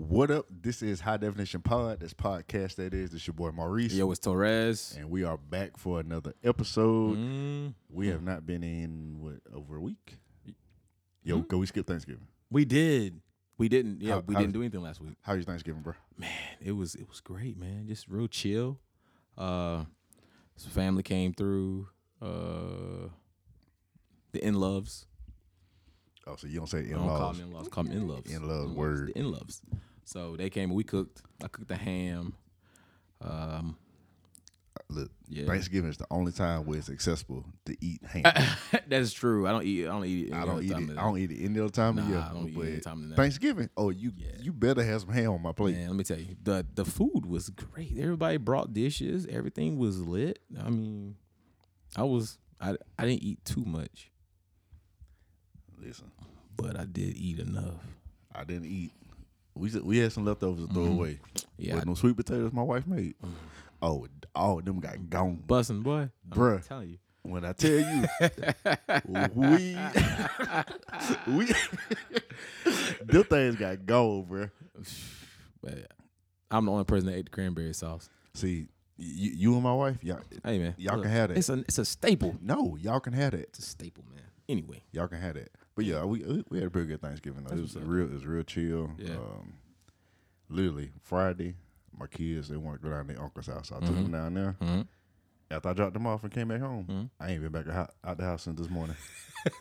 What up? This is High Definition Pod. This podcast that is. This your boy Maurice. Yo, it's Torres. and we are back for another episode. Mm, We have not been in what over a week. Yo, go we skip Thanksgiving. we did. We didn't. Yeah, How- we how- didn't do anything last week. How's your Thanksgiving, bro? Man, it was it was great, man. Just real chill. Uh, some family came through. Uh, the in loves. Oh, so you don't say in don't call them in loves. Call them in loves. In-laws, word. The in loves. So they came. and We cooked. I cooked the ham. Um, Look, Yeah. Thanksgiving is the only time where it's accessible to eat ham. that's true. I don't eat. I don't eat. it I don't eat it. I don't eat it any other time of year. I don't eat any time that. Thanksgiving, oh, you Yeah. you better have some ham on my plate. Man, let me tell you, the the food was great. Everybody brought dishes. Everything was lit. I mean, I was I I didn't eat too much, Listen, but I did eat enough. I didn't eat. We we had some leftovers to throw away. Mm-hmm. Yeah, with no sweet potatoes my wife made. Oh, all of them got gone. Bussin' boy, Bruh. I'm telling you. When I tell you, we we them things got gold, bruh. But I'm the only person that ate the cranberry sauce. See, you, you and my wife, y'all, Hey man, Y'all can have it. It's a it's a staple. no, y'all can have it. It's a staple, man. Anyway, Y'all can have that. But yeah, we we- had a pretty good Thanksgiving. Though. It was what's a up. real, it was real chill. Yeah. Um, literally Friday, my kids they want to go down to their uncle's house. So I took Mm-hmm. them down there. Mhm. After I dropped them off and came back home, Mm-hmm. I ain't been back out, the house since this morning.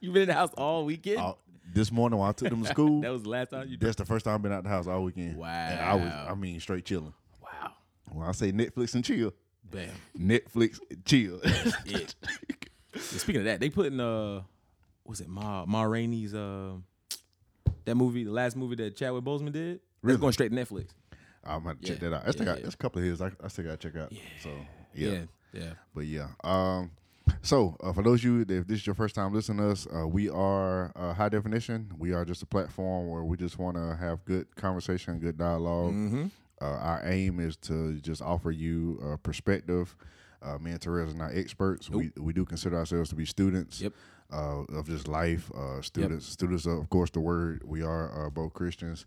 you been in the house all weekend. All- this morning when I took them to school, that was the last time you. that's the first time I've been out the house all weekend. And I was, Wow. I mean, straight chilling. Wow, When I say Netflix and chill, bam. Netflix chill. Speaking of that, they put in uh, was it Ma Ma Rainey's uh, that movie, the last movie that Chadwick Boseman did. Really? It's going straight to Netflix. I'm gonna check Yeah. that out. I still Yeah, got yeah. there's a couple of his I, I still gotta check out. So yeah. Yeah, yeah. But yeah. Um so uh, for those of you if this is your first time listening to us, uh, we are uh, high definition. We are just a platform where we just want to have good conversation, good dialog Mm-hmm. Uh, our aim is to just offer you a perspective. Uh, me and Therese are not experts. We we do consider ourselves to be students Yep. Uh, of just life. Uh, students, students of, course, the word. We are uh, both Christians,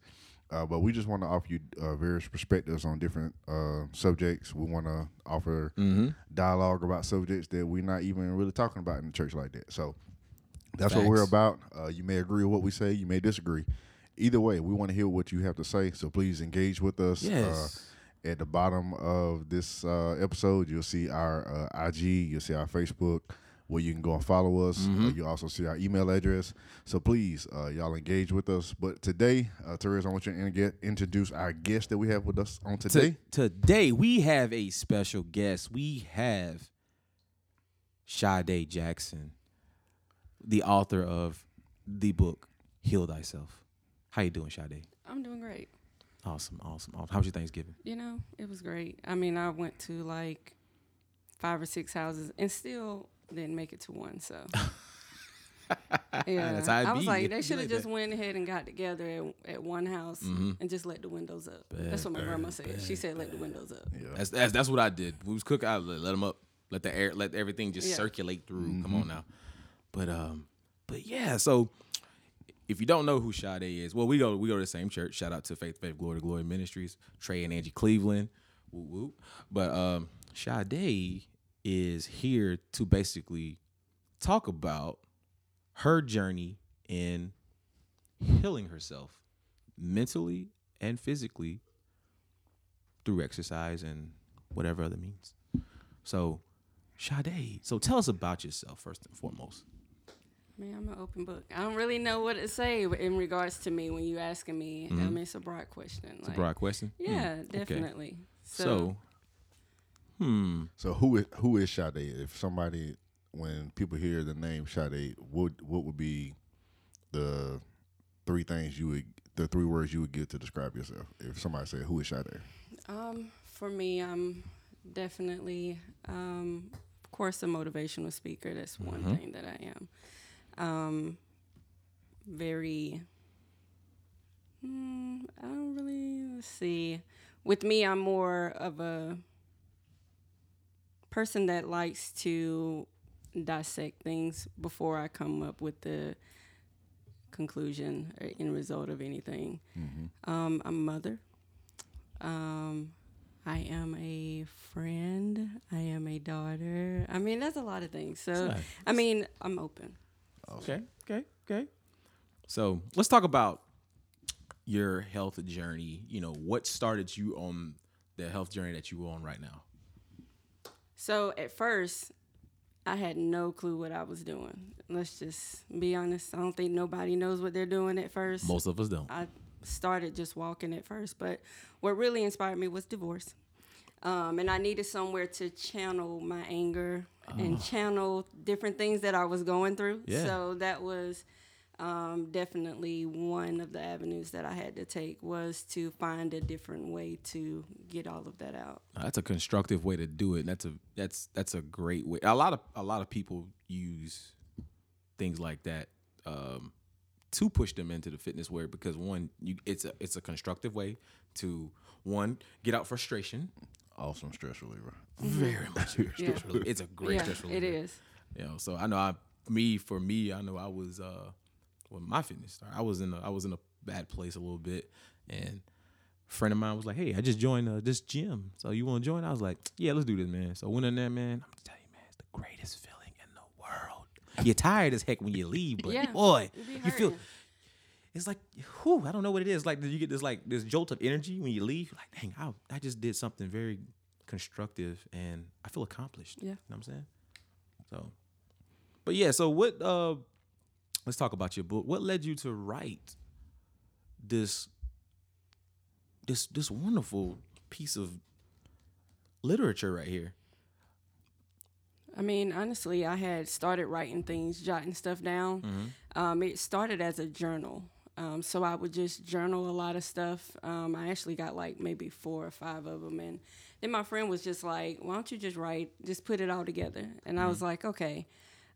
uh, but we just want to offer you uh, various perspectives on different uh, subjects. We want to offer Mm-hmm. dialogue about subjects that we're not even really talking about in the church like that. So that's what we're about. Uh, you may agree with what we say. You may disagree. Either way, we want to hear what you have to say. So please engage with us. Uh, Yes. at the bottom of this uh, episode, you'll see our uh, IG, you'll see our Facebook, where you can go and follow us. Uh, you also see our email address. So please, uh, y'all engage with us. But today, uh, Therese, I want you to in- introduce our guest that we have with us on today. today we have a special guest. We have Sade Jackson, the author of the book "Heal Thyself." How you doing, Sade? I'm doing great. Awesome, awesome, awesome. How was your Thanksgiving? You know, it was great. I mean, I went to like five or six houses and still didn't make it to one. So, yeah, That's I was like, they should have like just that. went ahead and got together at, at one house Mhm. and just let the windows up. Bad, That's what my grandma bad, said. She said, let the windows up. Yeah. That's, that's that's what I did. We was cooking. I let, let them up. Let the air. Let everything just Yeah. circulate through. Mm-hmm. Come on now. But um, but yeah. So if you don't know who Sade is, well, we go we go to the same church. Shout out to Faith Faith Glory Glory Ministries. Trey and Angie Cleveland. Woo woo. But um, Sade is here to basically talk about her journey in healing herself mentally and physically through exercise and whatever other means. So, Sade, so tell us about yourself first and foremost. Man, I'm an open book. I don't really know what to say in regards to me when you asking me. I mean, it's a broad question. Mm-hmm. It's like, a broad question. Yeah, okay. definitely. So, So, hmm, So who is who is Sade? If somebody, when people hear the name Sade, what what would be the three things you would, the three words you would give to describe yourself? If somebody said, "Who is Sade?" Um, for me, I'm definitely, um, of course, a motivational speaker. That's one Mhm. thing that I am. Um, very. Hmm, I don't really see. With me, I'm more of a person that likes to dissect things before I come up with the conclusion or end result of anything. Um, I'm a mother. Um, I am a friend. I am a daughter. I mean, that's a lot of things. So, Right. I mean, I'm open. Okay, okay, okay. So let's talk about your health journey. You know, what started you on the health journey that you are on right now? So at first, I had no clue what I was doing. Let's just be honest. I don't think nobody knows what they're doing at first. Most of us don't. I started just walking at first, but what really inspired me was divorce. Um, and I needed somewhere to channel my anger and channel different things that I was going through. Yeah. So that was um, definitely one of the avenues that I had to take was to find a different way to get all of that out. That's a constructive way to do it. That's a that's that's a great way. A lot of a lot of people use things like that um, to push them into the fitness world because one, you it's a it's a constructive way to one get out frustration. Awesome stress reliever. Very much stress Yeah. reliever. It's a great yeah, stress reliever. it is. You know, so I know I me for me, I know I was uh when my fitness started, I was in a I was in a bad place a little bit and a friend of mine was like, Hey, I just joined uh, this gym. So you wanna join? I was like, Yeah, let's do this, man. So I went in there, man. I'm telling you, man, it's the greatest feeling in the world. You're tired as heck when you leave, but Yeah, boy, you feel it's like, whew, I don't know what it is. Like did you get this like this jolt of energy when you leave. You're like, dang, I, I just did something very constructive and I feel accomplished. Yeah. You know what I'm saying? So, but yeah, so what, uh, let's talk about your book. What led you to write this, this, this wonderful piece of literature right here? I mean, honestly, I had started writing things, jotting stuff down. Um, it started as a journal. Um, so I would just journal a lot of stuff. Um, I actually got like maybe four or five of them. And then my friend was just like, why don't you just write, just put it all together? And I was like, okay.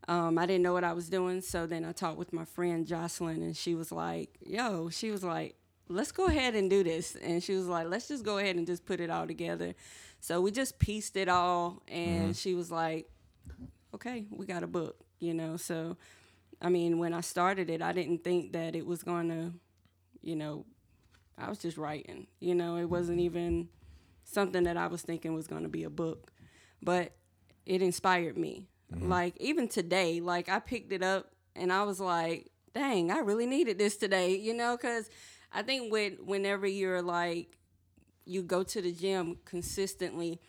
Um, I didn't know what I was doing. So then I talked with my friend Jocelyn, and she was like, yo, she was like, let's go ahead and do this. And she was like, let's just go ahead and just put it all together. So we just pieced it all. And she was like, okay, we got a book, you know. So, I mean, when I started it, I didn't think that it was going to, you know, I was just writing, you know, it wasn't even something that I was thinking was going to be a book, but it inspired me. Like, even today, like, I picked it up and I was like, dang, I really needed this today, you know, because I think when, whenever you're like, you go to the gym consistently,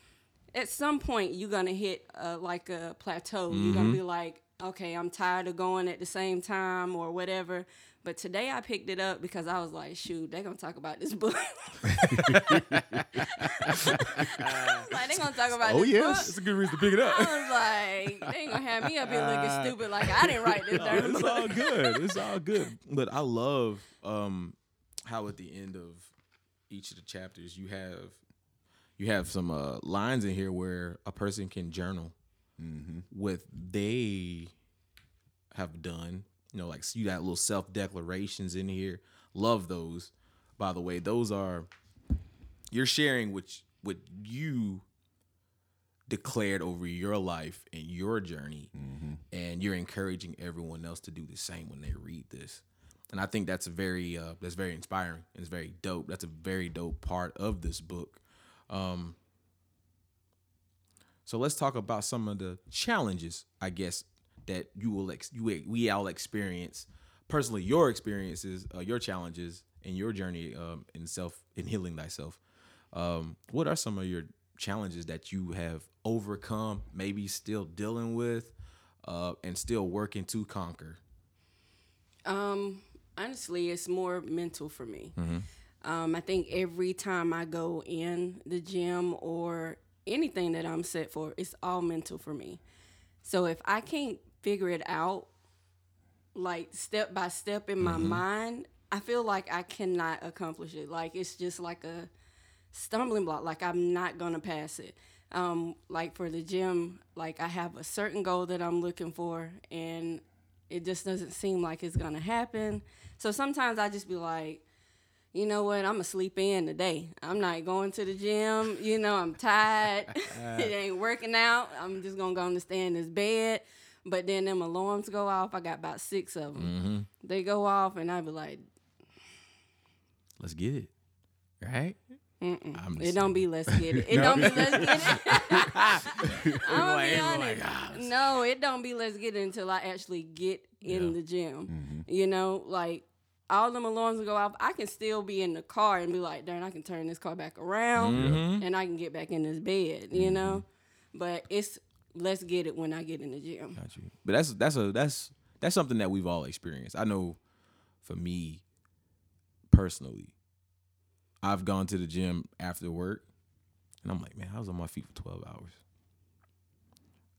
at some point you're gonna hit uh, like a plateau. You're gonna be like, okay, I'm tired of going at the same time or whatever. But today I picked it up because I was like, shoot, they're gonna talk about this book. like they're gonna talk about Oh, this yes. It's a good reason to pick it up. I was like, they ain't gonna have me up here looking stupid like I didn't write this No, it's book. all good. It's all good. But I love um, how at the end of each of the chapters you have you have some uh, lines in here where a person can journal what they have done. You know, like you got little self declarations in here. Love those. By the way, those are you're sharing what what you declared over your life and your journey and you're encouraging everyone else to do the same when they read this and i think that's very uh, that's very inspiring and it's very dope that's a very dope part of this book um, so let's talk about some of the challenges i guess that you will ex- you we all experience personally your experiences uh, your challenges and your journey um, in self in healing thyself um, what are some of your challenges that you have overcome maybe still dealing with uh, and still working to conquer Um, honestly, it's more mental for me. Um, I think every time I go in the gym or anything that I'm set for, it's all mental for me. So if I can't figure it out, like step by step in my mind, I feel like I cannot accomplish it. Like it's just like a stumbling block. Like I'm not gonna pass it. Um, like for the gym, like I have a certain goal that I'm looking for, and it just doesn't seem like it's gonna happen. So sometimes I just be like, you know what, I'm gonna sleep in today. I'm not going to the gym. You know, I'm tired. it ain't working out. I'm just gonna go and stay in this bed. But then them alarms go off. I got about six of them. Mm-hmm. They go off, and I be like, Let's get it. Right? It don't be let's get it. It don't be let's get it. I'm Like, be honest. like, ah, no, it don't be let's get it until I actually get in the gym. You know, like all them alarms go off. I can still be in the car and be like, darn, I can turn this car back around Mm-hmm. and I can get back in this bed, you know? But it's let's get it when I get in the gym. Got you. But that's that's a that's that's something that we've all experienced. I know for me personally, I've gone to the gym after work and I'm like, man, I was on my feet for twelve hours.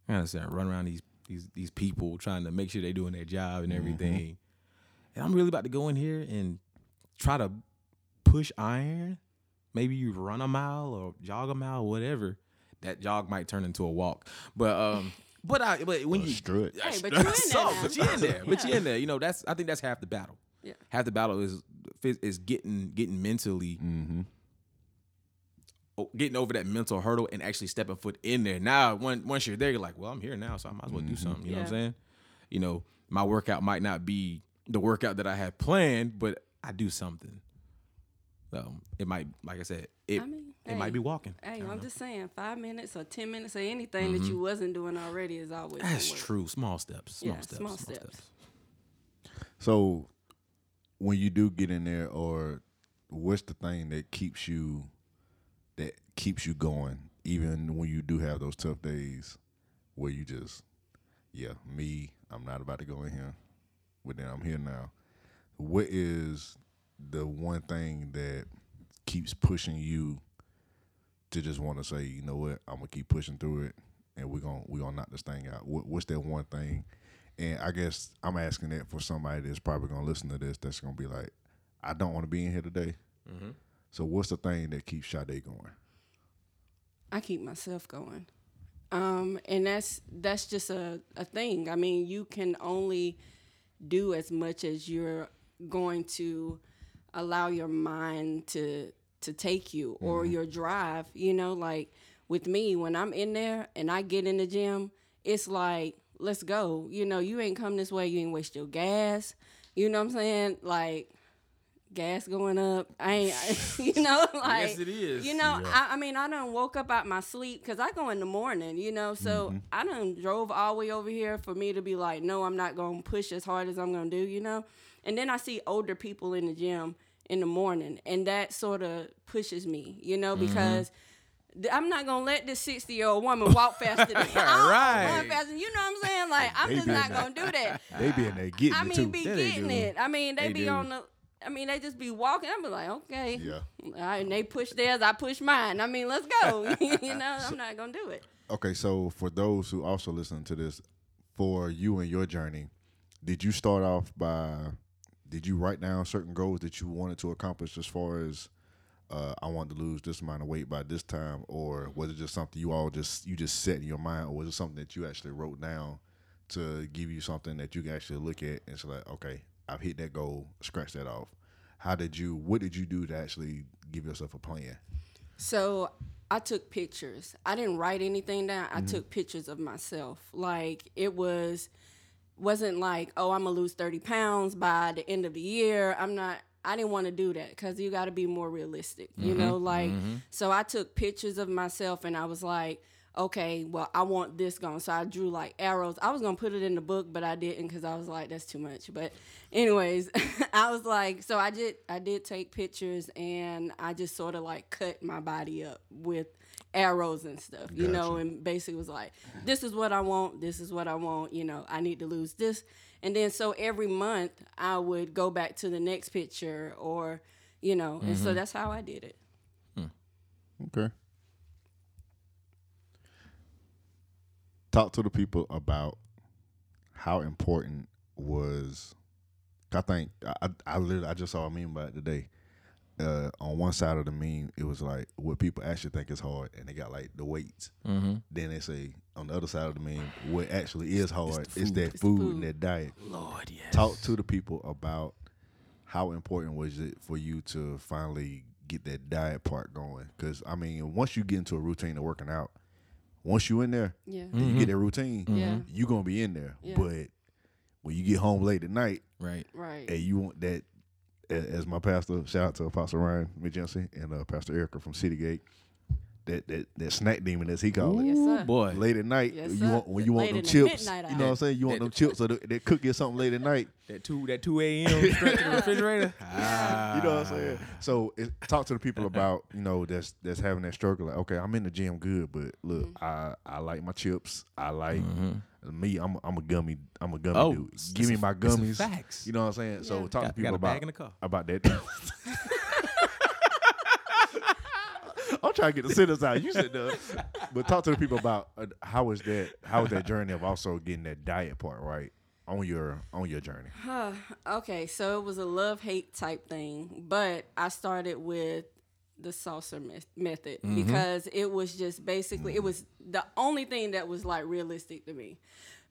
I understand, run around these these these people trying to make sure they're doing their job and mm-hmm. everything. And I'm really about to go in here and try to push iron. Maybe you run a mile or jog a mile, whatever. That jog might turn into a walk. But um but I but when Or you strut. Hey, but you in there so, but you in there. But you Yeah. in there. You know, that's I think that's half the battle. Yeah. Half the battle is is getting getting mentally Mm-hmm. getting over that mental hurdle and actually stepping foot in there. Now, when, once you're there, you're like, well, I'm here now, so I might as well do something. You know what I'm saying? You know, my workout might not be the workout that I had planned, but I do something. So it might, like I said, it I mean, it might be walking. Hey, I'm know. just saying, five minutes or ten minutes or anything that mm-hmm. you wasn't doing already is always That's true. Small steps. Small Yeah, steps. small Small, steps. steps. So when you do get in there, or what's the thing that keeps you that keeps you going, even when you do have those tough days where you just, yeah, me, I'm not about to go in here, but then I'm here now. What is the one thing that keeps pushing you to just want to say, you know what, I'm gonna keep pushing through it, and we're gonna we're gonna knock this thing out. What, what's that one thing? And I guess I'm asking that for somebody that's probably gonna listen to this. That's gonna be like, I don't want to be in here today. So what's the thing that keeps Sade going? I keep myself going. Um, and that's that's just a, a thing. I mean, you can only do as much as you're going to allow your mind to to take you or mm-hmm. your drive, you know, like with me when I'm in there and I get in the gym, it's like, let's go. You know, you ain't come this way, you ain't waste your gas. You know what I'm saying? Like gas going up. I ain't, you know, like Yes, it is. You know, I, I mean, I done woke up out my sleep because I go in the morning. You know, so mm-hmm. I done drove all the way over here for me to be like, no, I'm not gonna push as hard as I'm gonna do. You know, and then I see older people in the gym in the morning, and that sort of pushes me. You know, mm-hmm. because. th- I'm not gonna let this 60 year old woman walk faster than me. Right. faster. You know what I'm saying? Like I'm They just not gonna do that. They be in there getting I it I mean, be Yeah, getting it. I mean, they, They be do. on the. I mean, they just be walking. I be like, okay, Yeah. Right, and they push theirs, I push mine. I mean, let's go. you know, I'm not gonna do it. Okay, so for those who also listen to this, for you and your journey, did you start off by did you write down certain goals that you wanted to accomplish as far as uh, I want to lose this amount of weight by this time, or was it just something you all just you just set in your mind, or was it something that you actually wrote down to give you something that you can actually look at and say like, okay, I've hit that goal, scratch that off. How did you? What did you do to actually give yourself a plan? So I took pictures. I didn't write anything down. I took pictures of myself. Like it was wasn't like, oh, I'm gonna lose 30 pounds by the end of the year. I'm not. I didn't want to do that because you got to be more realistic, you mm-hmm. know. Like, mm-hmm. so I took pictures of myself and I was like, okay, well, I want this gone. So I drew like arrows. I was gonna put it in the book, but I didn't because I was like, that's too much. But, anyways, I was like, so I did. I did take pictures and I just sort of like cut my body up with arrows and stuff, you know, and basically was like, this is what I want. This is what I want. You know, I need to lose this. And then so every month I would go back to the next picture or, you know, and so mm-hmm. that's how I did it. Hmm. Okay. Talk to the people about how important was. I think I I, I literally I just saw a meme about it today. Uh, on one side of the meme, it was like what people actually think is hard, and they got like the weights. Mm-hmm. Then they say on the other side of the meme, what actually is hard the is that It's food, food. and that diet. Lord, yes. Talk to the people about how important was it for you to finally get that diet part going? Because I mean, once you get into a routine of working out, once you in there, Yeah. and you get that routine, Yeah. you're gonna be in there. Yeah. But when you get home late at night Right. Right. and you want that, a- as my pastor, shout out to Apostle Ryan McJensen and uh, Pastor Erica from City Gate, that that that snack demon as he called it. Yes, sir. Boy. Late at night, Yes, you want when you want Late them in the chips. You know what I'm saying? You want That- them chips or the, that cookie or something late at night. That two that two a.m. straight to the refrigerator. Ah. You know what I'm saying? So it, talk to the people about you know that's that's having that struggle. Like, okay, I'm in the gym good, but look, Mm-hmm. I I like my chips. I like me. I'm I'm a gummy. I'm a gummy Oh, dude. Give me my gummies. facts. You know what I'm saying? So Yeah. talk to people got a about bag in the car. about that. I'm trying to get the sentence out. You said the, but talk to the people about uh, how was that? How was that journey of also getting that diet part right on your on your journey? Huh. okay, so it was a love hate type thing, but I started with the saucer me- method because it was just basically it was the only thing that was like realistic to me.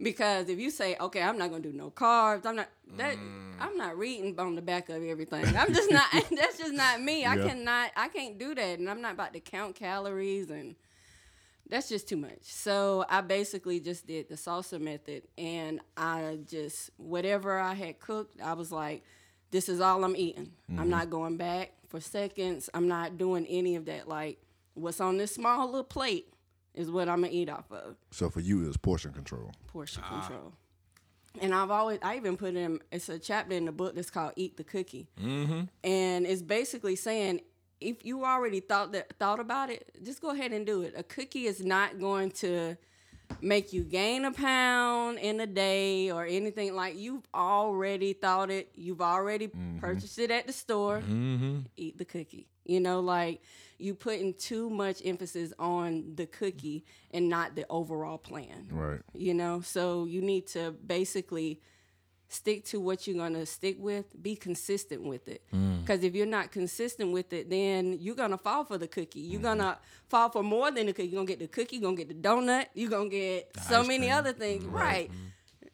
Because if you say, okay, I'm not gonna do no carbs, I'm not that mm. I'm not reading on the back of everything. I'm just not. that's just not me. I cannot. I can't do that, and I'm not about to count calories and that's just too much. So I basically just did the saucer method and I just whatever I had cooked, I was like, this is all I'm eating. I'm mm-hmm. not going back for seconds. I'm not doing any of that. Like what's on this small little plate is what I'm gonna eat off of. So for you, it's portion control. Portion ah. control. And I've always, I even put in, it's a chapter in the book that's called "Eat the Cookie," mm-hmm. and it's basically saying if you already thought that thought about it, just go ahead and do it. A cookie is not going to make you gain a pound in a day or anything like you've already thought it. You've already mm-hmm. purchased it at the store. Mm-hmm. Eat the cookie. You know, like you putting too much emphasis on the cookie and not the overall plan. Right. you know so you need to basically stick to what you're going to stick with be consistent with it. Mm. Because if you're not consistent with it then you're going to fall for the cookie. You're mm-hmm. going to fall for more than the cookie. You're going to get the cookie you're going to get the donut you're going to get so many cream. other things. Mm-hmm. Right, mm-hmm.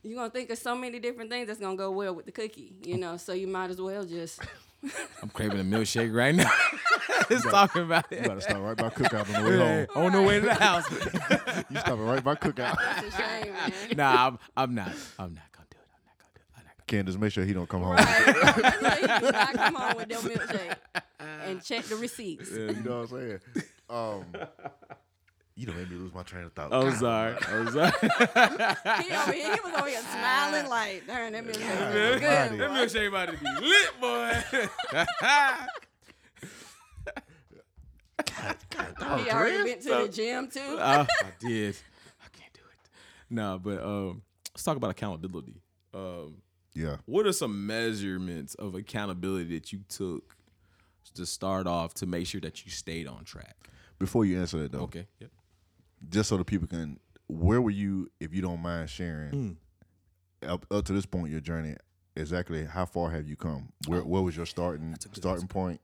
you're going to think of so many different things that's going to go well with the cookie you mm. know so you might as well just I'm craving a milkshake right now. Just talking about it. You gotta stop right by cookout on the way home. On the way to the house. You stopping right by cookout. it's a shame man nah, I'm, I'm not. I'm not gonna do it. I'm not gonna do it. I'm not gonna. Candace, make sure he don't come home. Right. That's why you do not come home with them milkshake and check the receipts. You know what I'm saying? Um, you don't make me lose my train of thought. I'm God. sorry. I'm sorry. He, over here, he was over here smiling like, darn, that milkshake Yeah. good. that Right. boy." milkshake about to be lit, boy. He already went to the gym too. I did. I can't do it. No, but um, let's talk about accountability. Um, Yeah. what are some measurements of accountability that you took to start off to make sure that you stayed on track? Before you answer that though, Okay. Yep. Just so the people can, where were you, if you don't mind sharing, Mm. up, up to this point your journey? Exactly how far have you come? Where where was your starting a good- starting point,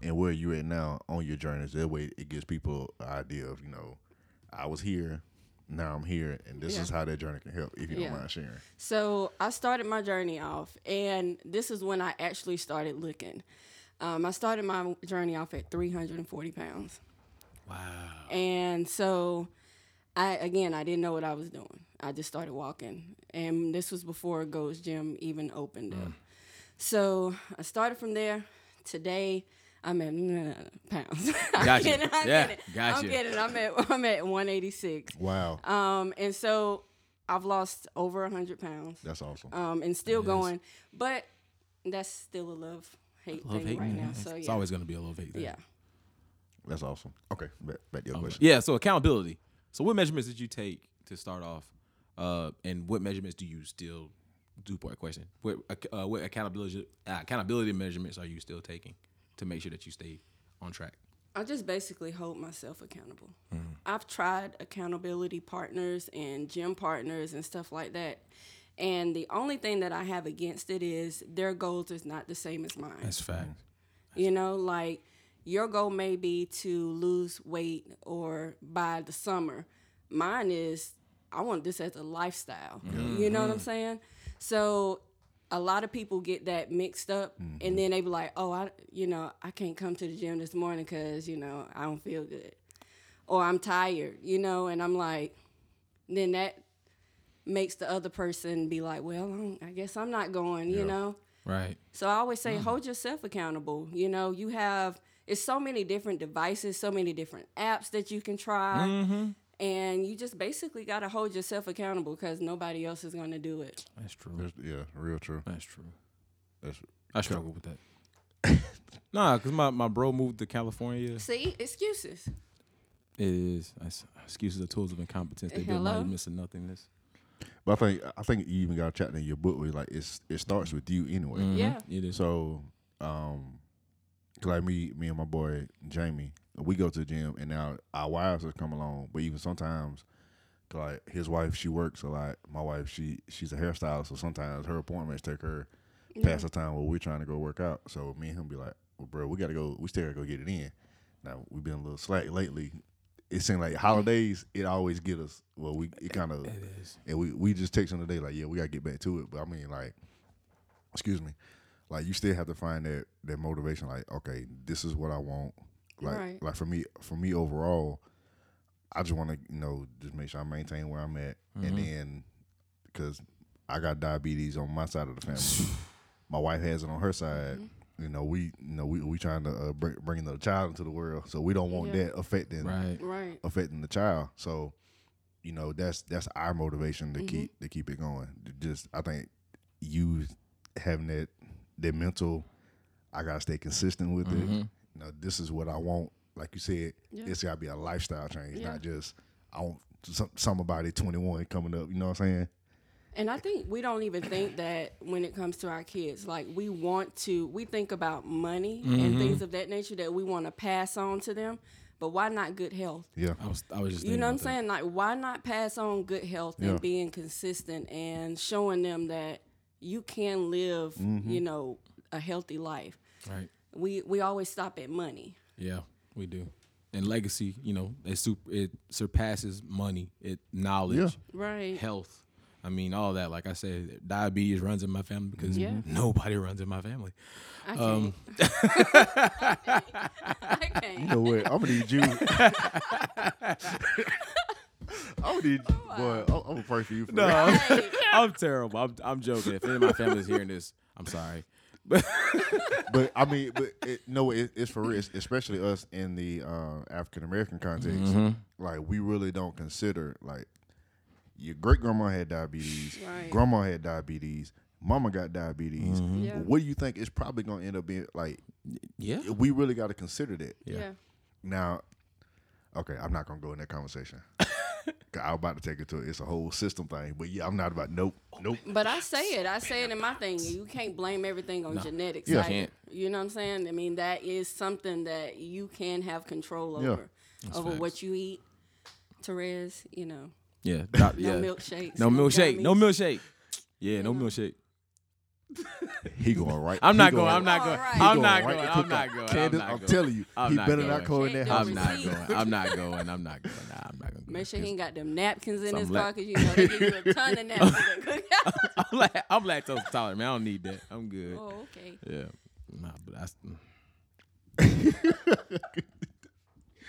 and where are you at now on your journey? That way, it gives people an idea of you know, I was here, now I'm here, and this Yeah. is how that journey can help. If you Yeah. don't mind sharing. So I started my journey off, and this is when I actually started looking. Um, I started my journey off at 340 pounds. Wow. And so I again I didn't know what I was doing. I just started walking. And this was before Gold's Gym even opened up. So I started from there. Today I'm at pounds. I'm Gotcha. kidding, I'm Yeah, kidding. gotcha. I'm kidding. I'm at I'm at 186. Wow, Um, and so I've lost over 100 pounds. that's awesome. Um, and still going, but that's still a love hate Love thing hate. right yeah. now. So yeah. It's always gonna be a love hate. thing. yeah. That's awesome. Okay, back, back to your Um, question. yeah. So accountability. So what measurements did you take to start off, uh, and what measurements do you still do? Part question. What uh, what accountability uh, accountability measurements are you still taking to make sure that you stay on track? I just basically hold myself accountable. I've tried accountability partners and gym partners and stuff like that. And the only thing that I have against it is their goals is not the same as mine. That's fact. You know, like your goal may be to lose weight or by the summer. Mine is I want this as a lifestyle. You know what I'm mm-hmm. saying? So a lot of people get that mixed up and then they be like, "Oh, I you know, I can't come to the gym this morning cuz, you know, I don't feel good." or I'm tired, you know, and I'm like, then that makes the other person be like, well, I'm- guess I'm not going, you know. Right. So I always say, mm. hold yourself accountable. You know, you have it's so many different devices, so many different apps that you can try, Mm-hmm. and you just basically got to hold yourself accountable because nobody else is going to do it. That's true. That's- yeah, real true. That's true. That's I struggle with that. nah, cause my, my bro moved to California. See, excuses. It is excuses are tools of incompetence. They build Hello? mighty missing nothingness. But I think I think you even got a chapter in your book where like it's it starts with you anyway. Yeah. It is. So, um, 'cause like me, me and my boy Jamie, we go to the gym, and now our wives have come along. But even sometimes, like his wife, she works a lot. My wife, she she's a hairstylist, so sometimes her appointments take her past the time where we're trying to go work out. So me and him be like, well, bro, we gotta go. We still gotta go get it in. Now we've been a little slack lately. It seems like holidays, it always get us. Well, we it kind of and we we just text on the day like, yeah, we gotta get back to it. But I mean, like, excuse me, like you still have to find that that motivation. Like, okay, this is what I want. Like, Right. like for me, for me overall, I just want to you know just make sure I maintain where I'm at, and then because I got diabetes on my side of the family, my wife has it on her side. You know, we you know we we trying to uh, bring, bring another child into the world, so we don't want Yeah. that affecting Right. Right. affecting the child. So, you know, that's that's our motivation Mm-hmm. to keep to keep it going. Just I think you having that that mental, I gotta stay consistent with it. Mm-hmm. You know, this is what I want. Like you said, Yeah. it's gotta be a lifestyle change, Yeah. not just I want some somebody twenty one coming up. You know what I'm saying? And I think we don't even think that when it comes to our kids. Like we want to, we think about money and mm-hmm. things of that nature that we want to pass on to them. But why not good health? Yeah, I was I was just You know what I'm that. saying? Like, why not pass on good health Yeah. and being consistent and showing them that you can live, Mm-hmm. you know, a healthy life. Right. We we always stop at money. Yeah, we do. And legacy, you know, it super it surpasses money, it knowledge, Yeah. Right. health. I mean, all that. Like I said, diabetes runs in my family because Yeah. nobody runs in my family. I Um, can't. I you can't. know what? I'm gonna need you. I'm gonna need, boy. I'm, I'm gonna pray for you. For No. I'm, I'm terrible. I'm, I'm joking. If any of my family's hearing this, I'm sorry. But but I mean, but it, no, it, it's for real, it's- especially us in the uh, African American context. Mm-hmm. Like, we really don't consider like your great grandma had diabetes, Right. grandma had diabetes, mama got diabetes. Mm-hmm. Yeah. What do you think is probably gonna end up being like? yeah, We really got to consider that. Yeah. Now, okay, I'm not gonna go in that conversation. 'Cause I'm about to take it to it. it's a whole system thing. But yeah, I'm not about nope, nope. But I say it. I say it in my thing. You can't blame everything on genetics. Yeah. either. Can't. You know what I'm saying? I mean, that is something that you can have control Yeah. over. over facts. what you eat. Therese, you know, yeah, doc- no yeah. milkshakes. No milkshake. No milkshake. Yeah, no milkshake. He going right. I'm not going. I'm not going. right. I'm not going. I'm not going. Candace, I'm I'm telling you, I'm he not better going. not go in that house. I'm not going. I'm not going. I'm not going. Nah, I'm not going. Make sure he ain't got them napkins in Some his la- car because you know they give you a ton of napkins at cookout. I'm, la- I'm lactose tolerant, man. I don't need that. I'm good. Oh, okay. Yeah. Nah, but that's. mm.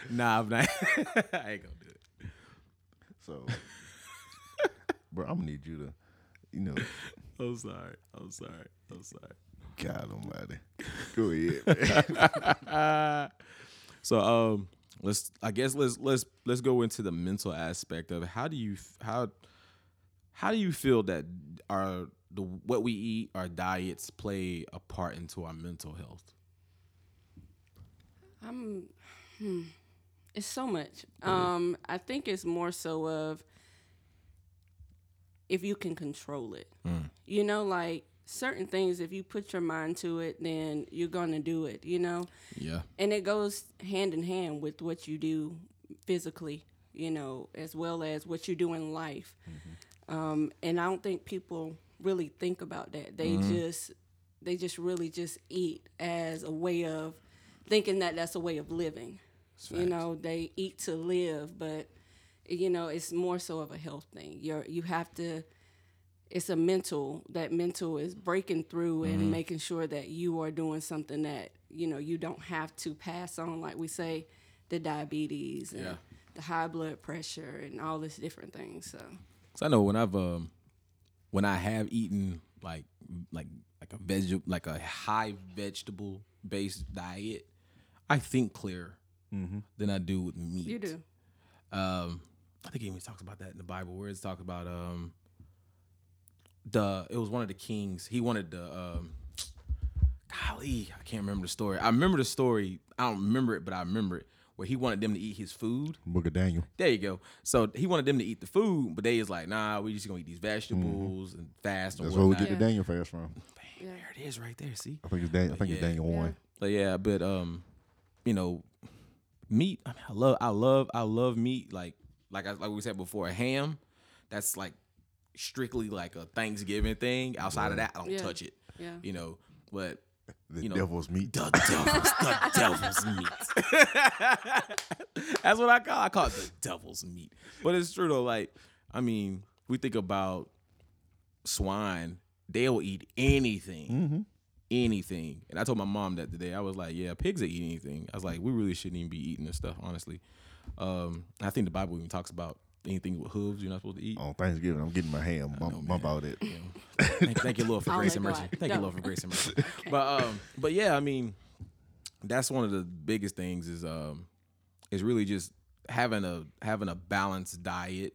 nah, I'm not. I ain't gonna do it. So, bro, I'm gonna need you to, you know, I'm sorry. I'm sorry. I'm sorry. God Almighty, go ahead. So um, let's. I guess let's let's let's go into the mental aspect of it. How do you how how do you feel that our the what we eat, our diets play a part into our mental health? I'm. Hmm, it's so much. Um, I think it's more so of if you can control it. Mm. You know, like certain things. If you put your mind to it, then you're gonna do it. You know. Yeah. and it goes hand in hand with what you do physically you know as well as what you do in life mm-hmm. um, and i don't think people really think about that they mm-hmm. just they just really just eat as a way of thinking that that's a way of living you know they eat to live but you know it's more so of a health thing you're you have to it's a mental that mental is breaking through and making sure that you are doing something that you know you don't have to pass on like we say the diabetes and Yeah. the high blood pressure and all this different things. So So I know when I've um when I have eaten like like like a veg like a high vegetable based diet, I think clearer than I do with meat. you do. Um, I think he even talks about that in the Bible where it's talked about um the it was one of the kings. He wanted the um golly, I can't remember the story. I remember the story. I don't remember it, but I remember it where he wanted them to eat his food. Book of Daniel. There you go. So he wanted them to eat the food, but they is like, nah, we just gonna eat these vegetables and fast and That's where we whatnot. get the Daniel fast from. Yeah. There it is, right there. See, I think it's Daniel. I think it's Yeah. Daniel one. but yeah, but um, you know, meat. I mean, I love, I love, I love meat. Like, like I, like we said before, a ham. That's like strictly like a Thanksgiving thing. Outside of that, I don't Yeah. touch it. Yeah. You know, but The You know, devil's meat. the devil's, the devil's meat. That's what I call. I call it the devil's meat. But it's true though. Like, I mean, we think about swine. They'll eat anything, mm-hmm. anything. And I told my mom that today. I was like, "Yeah, pigs will eat anything." I was like, "We really shouldn't even be eating this stuff, honestly." Um, I think the Bible even talks about anything with hooves you're not supposed to eat. On Thanksgiving, I'm getting my ham. Bump, bump out it. You know, thank, thank you, Lord, for I'll grace and mercy. out. Thank you, Lord, for grace and mercy. But um, but yeah, I mean, that's one of the biggest things is um, is really just having a having a balanced diet.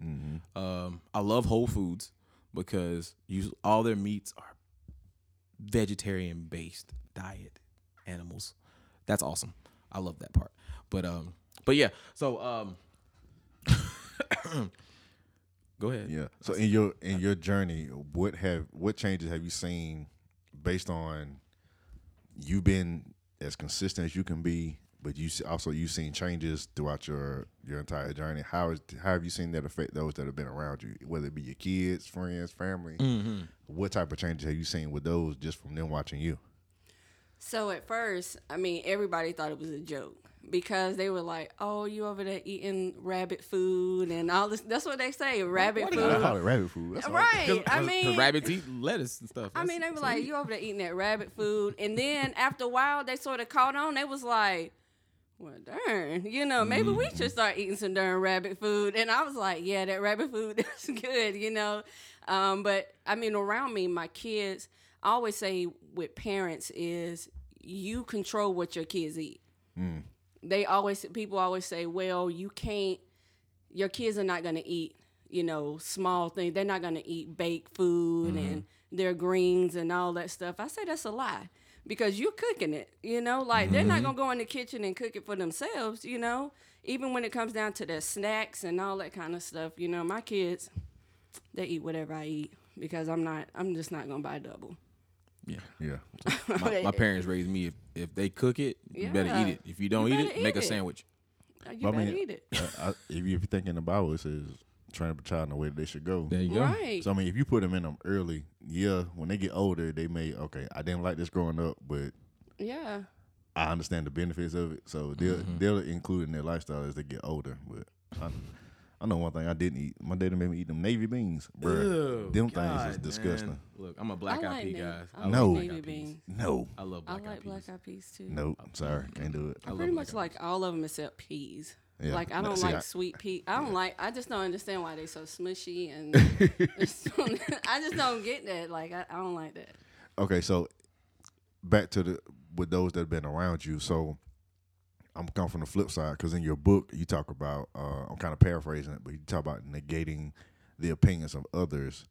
Um, I love Whole Foods because you all their meats are vegetarian based diet animals. That's awesome. I love that part. But um, but yeah. So um, go ahead. Yeah. So in your in your journey, what have what changes have you seen based on you've been as consistent as you can be, but you also you've seen changes throughout your your entire journey. How is how have you seen that affect those that have been around you, whether it be your kids, friends, family? Mm-hmm. What type of changes have you seen with those just from them watching you? So at first, I mean, everybody thought it was a joke because they were like, "Oh, you over there eating rabbit food and all this." That's what they say, rabbit I food. call it rabbit food. That's all. Right. I The mean, rabbits eat lettuce and stuff. I mean, they were like, sweet. "You over there eating that rabbit food," and then after a while, they sort of caught on. They was like, "Well, darn, you know, maybe we Mm-hmm. should start eating some darn rabbit food." And I was like, "Yeah, that rabbit food is good," you know. Um, but I mean, around me, my kids, I always say with parents is you control what your kids eat. Mm. They always people always say, "Well, you can't." Your kids are not going to eat you know, small things. They're not gonna eat baked food mm-hmm. and their greens and all that stuff. I say that's a lie because you're cooking it. You know, like they're not mm-hmm. gonna go in the kitchen and cook it for themselves. You know, even when it comes down to their snacks and all that kind of stuff. You know, my kids, they eat whatever I eat because I'm not. I'm just not gonna buy double. Yeah. Yeah. My, my parents raised me if, if they cook it, you better eat it. If you don't You eat it, better make eat a sandwich. You But I better mean, eat it. uh, I, if you think in the Bible, it says train up a child in the way that they should go. There you go. Right. So I mean, if you put them in them early, yeah, when they get older, they may okay. I didn't like this growing up, but yeah. I understand the benefits of it. So they'll they'll include in their lifestyle as they get older. But I, I know one thing I didn't eat. My daddy made me eat them navy beans, bro. Ew, them God, things is disgusting. man. Look, I'm a black I eyed like pea guy. I I like No. black-eyed peas. No, I love I black eyed like peas. black eyed peas too. no, I'm sorry, can't do it. I love Pretty much like all of them except peas. Yeah. Like I don't see, like I- sweet pea. I don't like. I just don't understand why they so smushy and. I just don't get that. Like I, I don't like that. Okay, so back to the with those that have been around you. So I'm coming from the flip side because in your book you talk about. Uh, I'm kind of paraphrasing it, but you talk about negating the opinions of others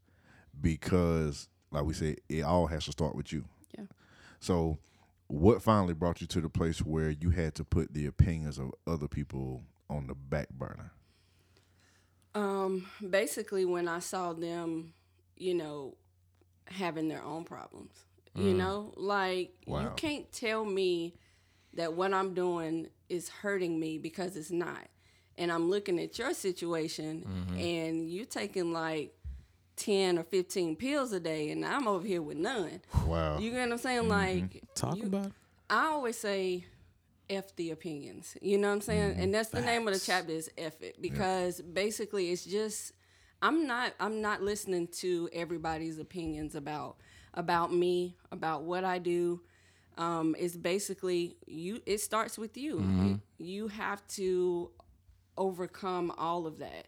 because, like we said, it all has to start with you. Yeah. So, what finally brought you to the place where you had to put the opinions of other people on the back burner? Um, basically, when I saw them, you know, having their own problems, you know, like you can't tell me that what I'm doing is hurting me because it's not. And I'm looking at your situation, and you're taking like ten or fifteen pills a day, and I'm over here with none. Wow. You get what I'm saying? Like Talk you- about it. I always say F the opinions. You know what I'm saying? And that's the name of the chapter is F it because basically it's just I'm not I'm not listening to everybody's opinions about about me, about what I do. Um, it's basically you it starts with you. You have to overcome all of that.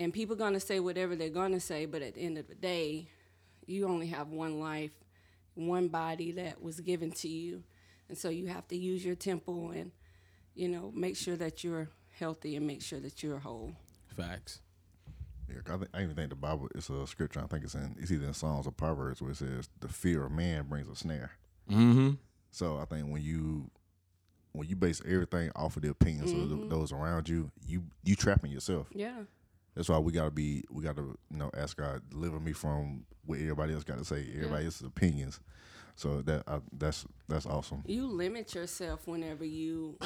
And people going to say whatever they're going to say, but at the end of the day, you only have one life, one body that was given to you. And so you have to use your temple and, you know, make sure that you're healthy and make sure that you're whole. Facts. Yeah, I, think, I even think the Bible is a scripture. I think it's in it's either in Psalms or Proverbs where it says the fear of man brings a snare. Mm-hmm. So I think when you when you base everything off of the opinions mm-hmm. of those around you, you you trapping yourself. Yeah. That's why we gotta be we gotta you know ask God deliver me from what everybody else got to say, everybody yeah. else's opinions. So that uh, that's that's awesome. You limit yourself whenever you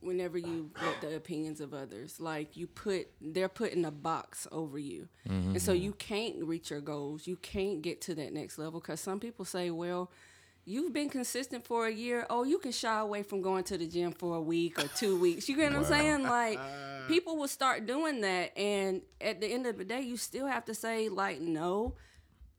whenever you get the opinions of others. Like you put they're putting a box over you. Mm-hmm. And so you can't reach your goals. You can't get to that next level cuz some people say, "Well, you've been consistent for a year. Oh, you can shy away from going to the gym for a week or two weeks. You get what wow. I'm saying? Like people will start doing that and at the end of the day you still have to say like no.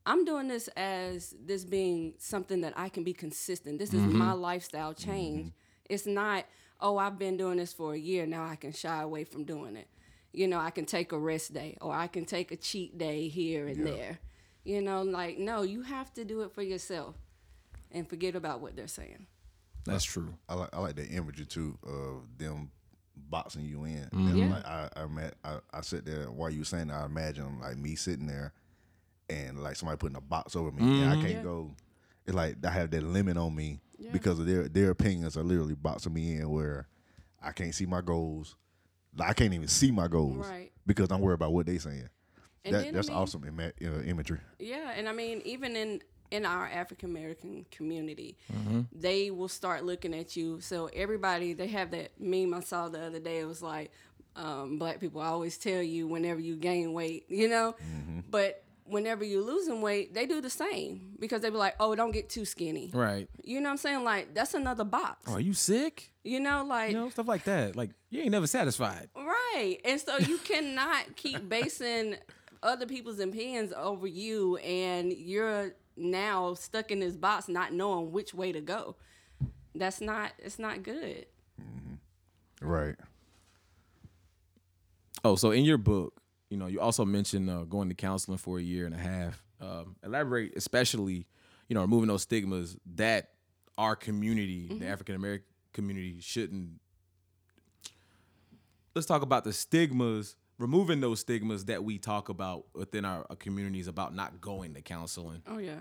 I'm doing this as this being something that I can be consistent. This is mm-hmm. my lifestyle change. Mm-hmm. It's not, oh, I've been doing this for a year. Now I can shy away from doing it. You know, I can take a rest day or I can take a cheat day here and yeah. there. You know, like, no, you have to do it for yourself and forget about what they're saying. That's true. I like I like the imagery too of them boxing you in. Mm-hmm. Yeah. Like I I, met, I I sit there while you were saying that, I imagine like me sitting there and like somebody putting a box over me mm-hmm. and I can't yeah. go. It's like I have that limit on me yeah. because of their their opinions are literally boxing me in where I can't see my goals. I can't even see my goals right. because I'm worried about what they saying. That, that's I mean, awesome Im- uh, imagery. Yeah, and I mean even in in our African American community, mm-hmm. they will start looking at you. So everybody they have that meme I saw the other day. It was like um, black people always tell you whenever you gain weight, you know, mm-hmm. but whenever you're losing weight, they do the same because they be like, "Oh, don't get too skinny." Right. You know what I'm saying? Like that's another box. Oh, are you sick? You know, like you know stuff like that. Like you ain't never satisfied. Right. And so you cannot keep basing other people's opinions over you, and you're now stuck in this box, not knowing which way to go. That's not. It's not good. Mm-hmm. Right. Oh, so in your book, you know, you also mentioned uh, going to counseling for a year and a half. Um, elaborate, especially, you know, removing those stigmas that our community, mm-hmm. the African American community, shouldn't. Let's talk about the stigmas, removing those stigmas that we talk about within our, our communities about not going to counseling. Oh yeah,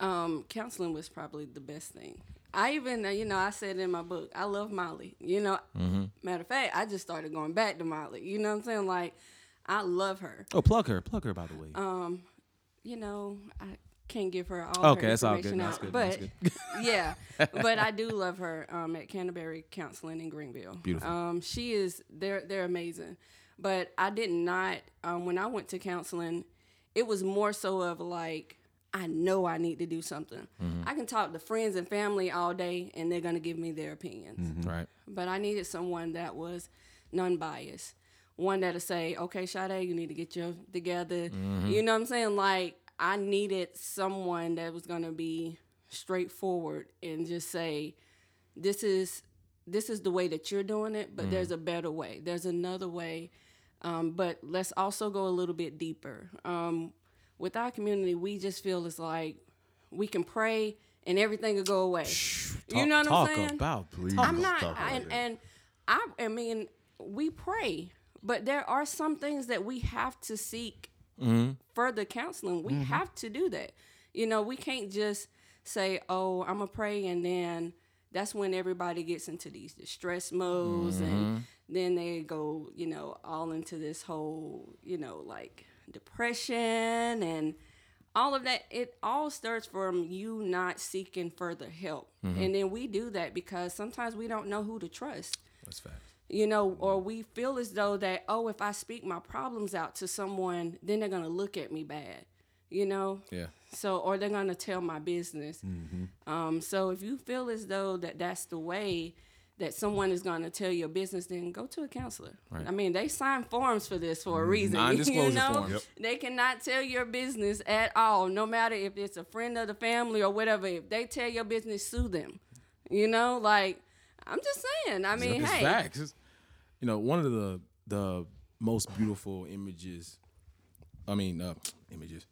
um, counseling was probably the best thing. I even, uh, you know, I said in my book, I love Molly. You know, mm-hmm. matter of fact, I just started going back to Molly. You know what I'm saying? Like, I love her. Oh, plug her, plug her by the way. Um, you know, I can't give her all okay, her that's all good. That's good. But good. yeah, but I do love her um, at Canterbury Counseling in Greenville. Beautiful. Um, she is they're they're amazing. But I did not um, when I went to counseling. It was more so of like I know I need to do something. Mm-hmm. I can talk to friends and family all day, and they're gonna give me their opinions. Mm-hmm. Right. But I needed someone that was non-biased one that'll say, okay, Sade, you need to get your together. Mm-hmm. You know what I'm saying? Like I needed someone that was gonna be straightforward and just say, this is this is the way that you're doing it, but mm-hmm. there's a better way. There's another way. Um, but let's also go a little bit deeper. Um, with our community, we just feel it's like we can pray and everything will go away. Shh, talk, you know what I'm saying? About, please. I'm not, and, and I, I mean, we pray, but there are some things that we have to seek mm-hmm. further counseling. We mm-hmm. have to do that. You know, we can't just say, "Oh, I'm gonna pray," and then that's when everybody gets into these distress modes, mm-hmm. and then they go, you know, all into this whole, you know, like depression and all of that. It all starts from you not seeking further help, mm-hmm. and then we do that because sometimes we don't know who to trust. That's fact you know, or we feel as though that, oh, if I speak my problems out to someone, then they're going to look at me bad, you know? Yeah. So, or they're going to tell my business. Mm-hmm. Um, so if you feel as though that that's the way that someone is going to tell your business, then go to a counselor. Right. I mean, they sign forms for this for a mm-hmm. reason. Non-disclosure you know? forms. Yep. They cannot tell your business at all, no matter if it's a friend of the family or whatever. If they tell your business, sue them. You know, like I'm just saying. I mean, it's hey, facts. It's, you know, one of the the most beautiful images. I mean, uh, images.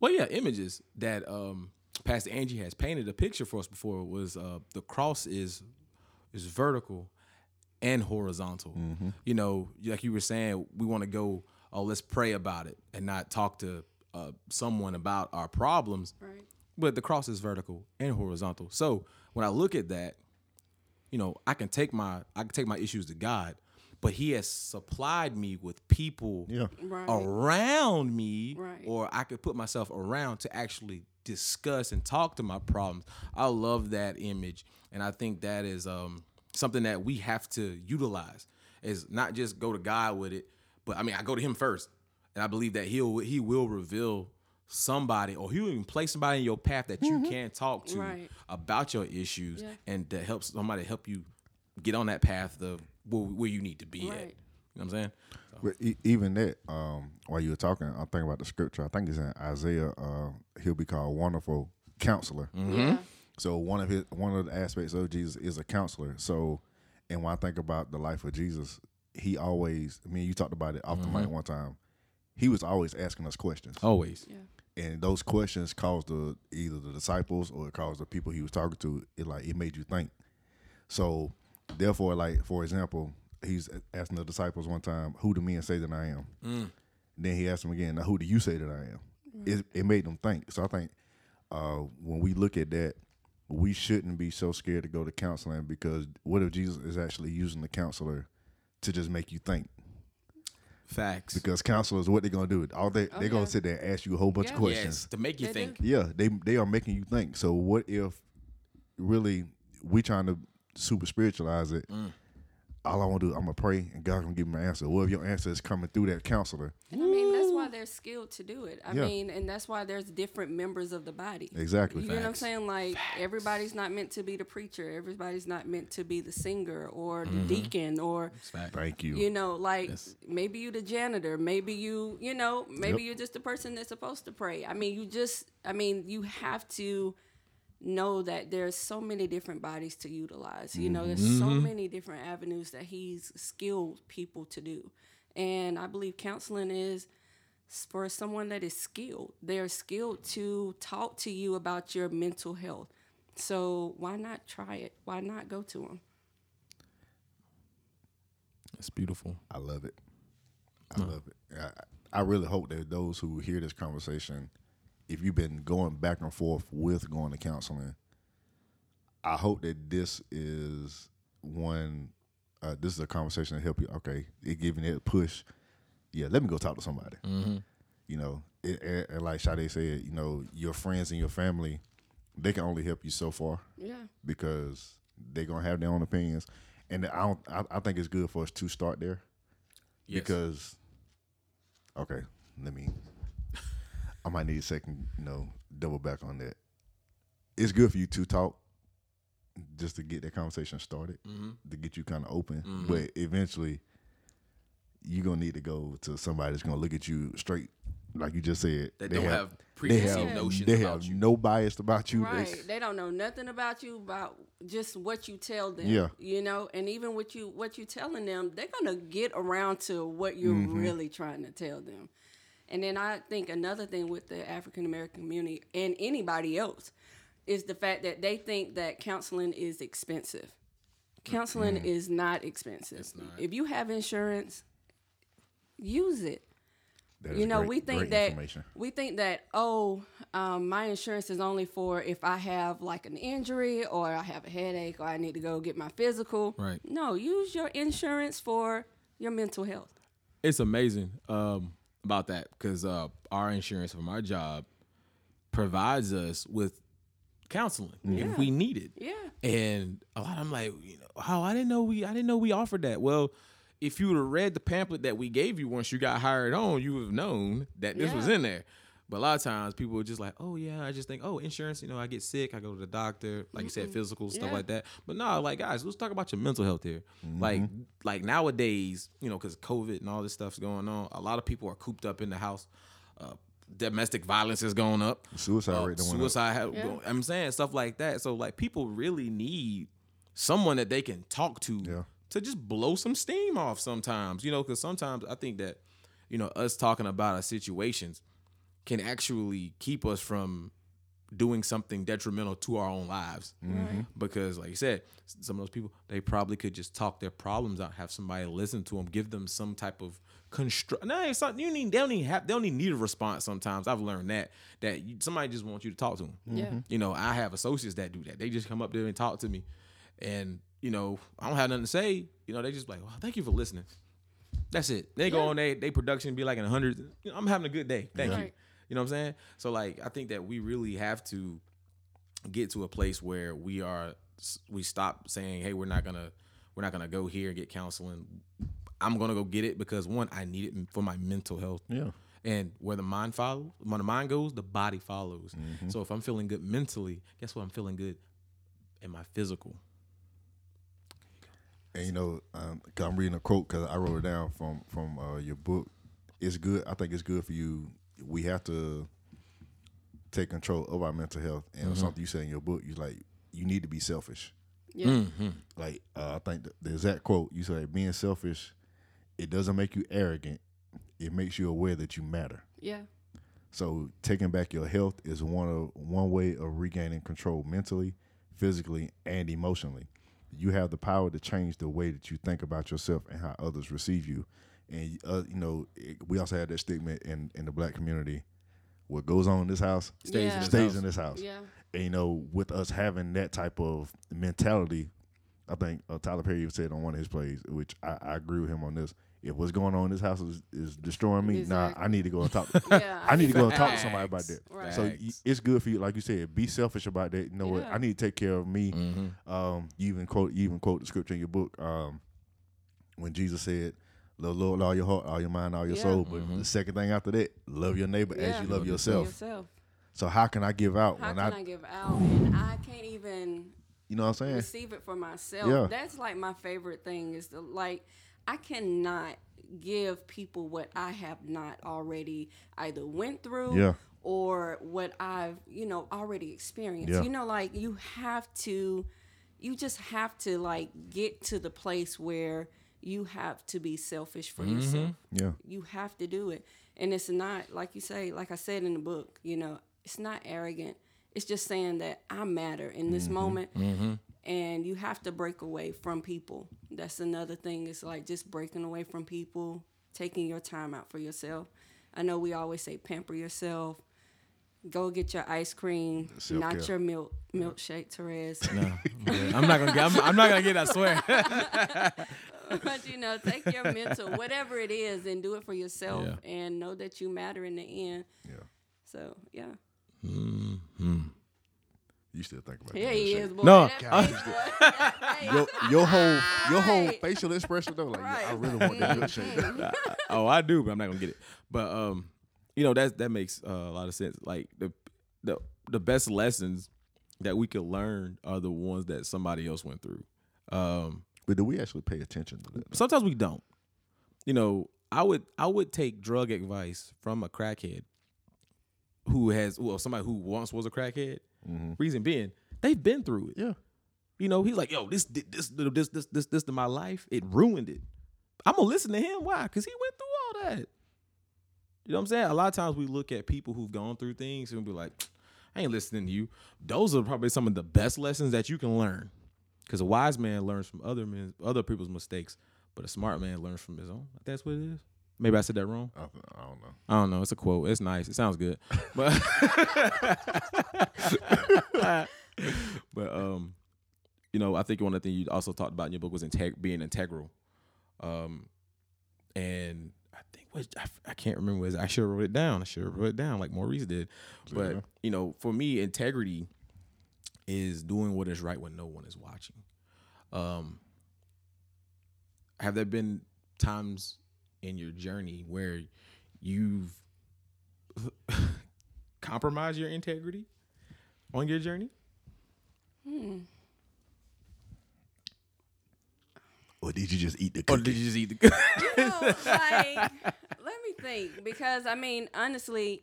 Well, yeah, images that um, Pastor Angie has painted a picture for us before was uh, the cross is is vertical and horizontal. You know, like you were saying, we want to go. Oh, let's pray about it and not talk to uh, someone about our problems. Right. But the cross is vertical and horizontal. So when I look at that, you know, I can take my I can take my issues to God, but He has supplied me with people Yeah. Right. around me, Right. or I could put myself around to actually discuss and talk to my problems. I love that image, and I think that is um, something that we have to utilize. Is not just go to God with it, but I mean, I go to Him first, and I believe that He'll He will reveal somebody, or He'll even place somebody in your path that you can talk to Right. about your issues, Yeah. and to help somebody help you get on that path of where, where you need to be at. You know what I'm saying? But e- even that, um, while you were talking, I'm thinking about the scripture. I think it's in Isaiah. Uh, he'll be called Wonderful Counselor. Yeah. So one of his one of the aspects of Jesus is a counselor. So, and when I think about the life of Jesus, he always. I mean, you talked about it off the mic one time. He was always asking us questions, Always. Yeah. and those questions caused the either the disciples or it caused the people he was talking to. It like it made you think. So, therefore, like for example, he's asking the disciples one time, "Who do men say that I am?" Then he asked them again, "Now, who do you say that I am?" It, it made them think. So I think uh, when we look at that, we shouldn't be so scared to go to counseling because what if Jesus is actually using the counselor to just make you think? Facts. Because counselors, what they're gonna do? All they they're yeah. gonna sit there and ask you a whole bunch Yeah. of questions. Yes, to make you They think. do. Yeah, they they are making you think. So what if really we trying to super spiritualize it? All I want to do, I'm gonna pray, and God gonna give me an answer. What if your answer is coming through that counselor? And I mean, that's why they're skilled to do it. I Yeah. mean, and that's why there's different members of the body. Exactly. You know what I'm saying? Like everybody's not meant to be the preacher. Everybody's not meant to be the singer or the Mm-hmm. deacon or Fact. Thank you. you know, like Yes. maybe you the janitor, maybe you, you know, maybe Yep. you're just the person that's supposed to pray. I mean, you just I mean, you have to know that there's so many different bodies to utilize. You know, there's so mm-hmm. many different avenues that he's skilled people to do. And I believe counseling is for someone that is skilled. They're skilled to talk to you about your mental health. So why not try it? Why not go to them? It's beautiful. I love it. I love it. I, I really hope that those who hear this conversation, if you've been going back and forth with going to counseling, I hope that this is one. Uh, this is a conversation to help you. Okay, it giving it a push. Yeah, let me go talk to somebody. You know, it, and, and like Sade said, you know, your friends and your family, they can only help you so far Yeah. because they're gonna have their own opinions, and I don't. I, I think it's good for us to start there Yes. because okay, let me. I might need a second, you know, double back on that. It's good for you to talk, just to get that conversation started, Mm-hmm. to get you kind of open. But eventually, you're gonna need to go to somebody that's gonna look at you straight, like you just said. That They don't have they preconceived have, notions they about have you. no bias about you. They- Right. They don't know nothing about you about just what you tell them. Yeah. You know, and even what you what you telling them, they're gonna get around to what you're Mm-hmm. really trying to tell them. And then I think another thing with the African American community and anybody else is the fact that they think that counseling is expensive. Counseling Mm-hmm. is not expensive. If you have insurance, use it that is you know great- we think that we think that oh um, my insurance is only for if i have like an injury or i have a headache or i need to go get my physical Right. no use your insurance for your mental health it's amazing um, about that because uh, our insurance from our job provides us with counseling Yeah. if we need it. yeah And a lot of them like, you know, oh, I didn't know we, I didn't know we offered that. Well, if you would have read the pamphlet that we gave you once you got hired on, you would have known that this was in there. But a lot of times people are just like, oh yeah, I just think, oh, insurance, you know, I get sick, I go to the doctor, like you said, physical stuff Yeah. like that. But no, like guys, let's talk about your mental health here. Like, like nowadays, you know, because COVID and all this stuff's going on, a lot of people are cooped up in the house. Uh, domestic violence is going up. Suicide Uh, rate done went up. suicide. Have, Yeah. I'm saying stuff like that. So like people really need someone that they can talk to Yeah. to just blow some steam off sometimes, you know, because sometimes I think that, you know, us talking about our situations can actually keep us from doing something detrimental to our own lives. Mm-hmm. Right. Because, like you said, some of those people, they probably could just talk their problems out, have somebody listen to them, give them some type of construct. No, it's not, you need, they don't even have, they don't even need a response sometimes. I've learned that, that you, somebody just wants you to talk to them. Yeah. Mm-hmm. You know, I have associates that do that. They just come up there and talk to me. And, you know, I don't have nothing to say. You know, they just like, well, thank you for listening. That's it. They go on they they production be like in a hundred. You know, I'm having a good day. Thank you. Right. You know what I'm saying? So like I think that we really have to get to a place where we are we stop saying, "Hey, we're not going to we're not going to go here and get counseling." I'm going to go get it because one, I need it for my mental health. Yeah. And where the mind follows, when the mind goes, the body follows. So if I'm feeling good mentally, guess what? I'm feeling good in my physical. And you know, um, 'cause I'm reading a quote because I wrote it down from from uh, your book. It's good. I think it's good for you. We have to take control of our mental health. And something you said in your book, you like you need to be selfish. Yeah. Like uh, I think the, the exact quote you said, being selfish, it doesn't make you arrogant. It makes you aware that you matter. Yeah. So taking back your health is one of one way of regaining control mentally, physically, and emotionally. You have the power to change the way that you think about yourself and how others receive you. And uh, you know, it, we also have that stigma in in the black community. What goes on in this house Stays Yeah. in this stays house. in this house. Yeah. And you know, with us having that type of mentality, I think uh, Tyler Perry said on one of his plays, which I, I agree with him on this. If what's going on in this house is, is destroying me, nah, Exactly. I need to go and talk. Yeah. I need to go and talk to somebody about that. Right. So y- it's good for you, like you said, be selfish about that. You know what? I need to take care of me. Mm-hmm. Um, you even quote, you even quote the scripture in your book um, when Jesus said, "Love the Lord with all your heart, all your mind, all your Yeah. soul." But mm-hmm. the second thing after that, love your neighbor as you love Love yourself. Yourself. So how can I give out How when can I, I, give out and I can't even you know what I'm saying? receive it for myself? Yeah. That's like my favorite thing is the like I cannot give people what I have not already either went through Yeah. or what I've, you know, already experienced. Yeah. You know, like you have to you just have to like get to the place where you have to be selfish for mm-hmm. yourself Yeah. you have to do it and it's not like you say like i said in the book you know it's not arrogant it's just saying that i matter in this mm-hmm. moment mm-hmm. and you have to break away from people that's another thing it's like just breaking away from people taking your time out for yourself i know we always say pamper yourself go get your ice cream Self-care. not your milk milkshake Therese. No, I'm not gonna get. I'm, I'm not gonna get. I swear. but you know, take your mental, whatever it is, and do it for yourself, Yeah. and know that you matter in the end. Yeah. So yeah, You still think about yeah, that he shit. is. Boy. No, That face, boy. Your, your whole your whole facial expression though, like yeah, I really want that milkshake. Mhm. oh, I do, but I'm not gonna get it. But um, you know that that makes uh, a lot of sense. Like the the the best lessons that we could learn are the ones that somebody else went through. Um, But do we actually pay attention to that? sometimes we don't. You know, I would I would take drug advice from a crackhead who has well somebody who once was a crackhead. Mm-hmm. Reason being, they've been through it. Yeah. You know, he's like, yo, this this this this this this, this to my life, it ruined it. I'm gonna listen to him. Why? Because he went through all that. You know what I'm saying? A lot of times we look at people who've gone through things and be like, I ain't listening to you. Those are probably some of the best lessons that you can learn. Because a wise man learns from other men, other people's mistakes, but a smart man learns from his own. That's what it is. Maybe I said that wrong. I, I don't know. I don't know. It's a quote. It's nice. It sounds good. But but um, you know, I think one of the things you also talked about in your book was integ- being integral. Um, and I think was I, I can't remember was I should have wrote it down. I should have wrote it down like Maurice did. But Yeah. you know, for me, integrity is doing what is right when no one is watching. Um, have there been times in your journey where you've compromised your integrity on your journey? Or did you just eat the Or did you just eat the You know, like, let me think because I mean, honestly,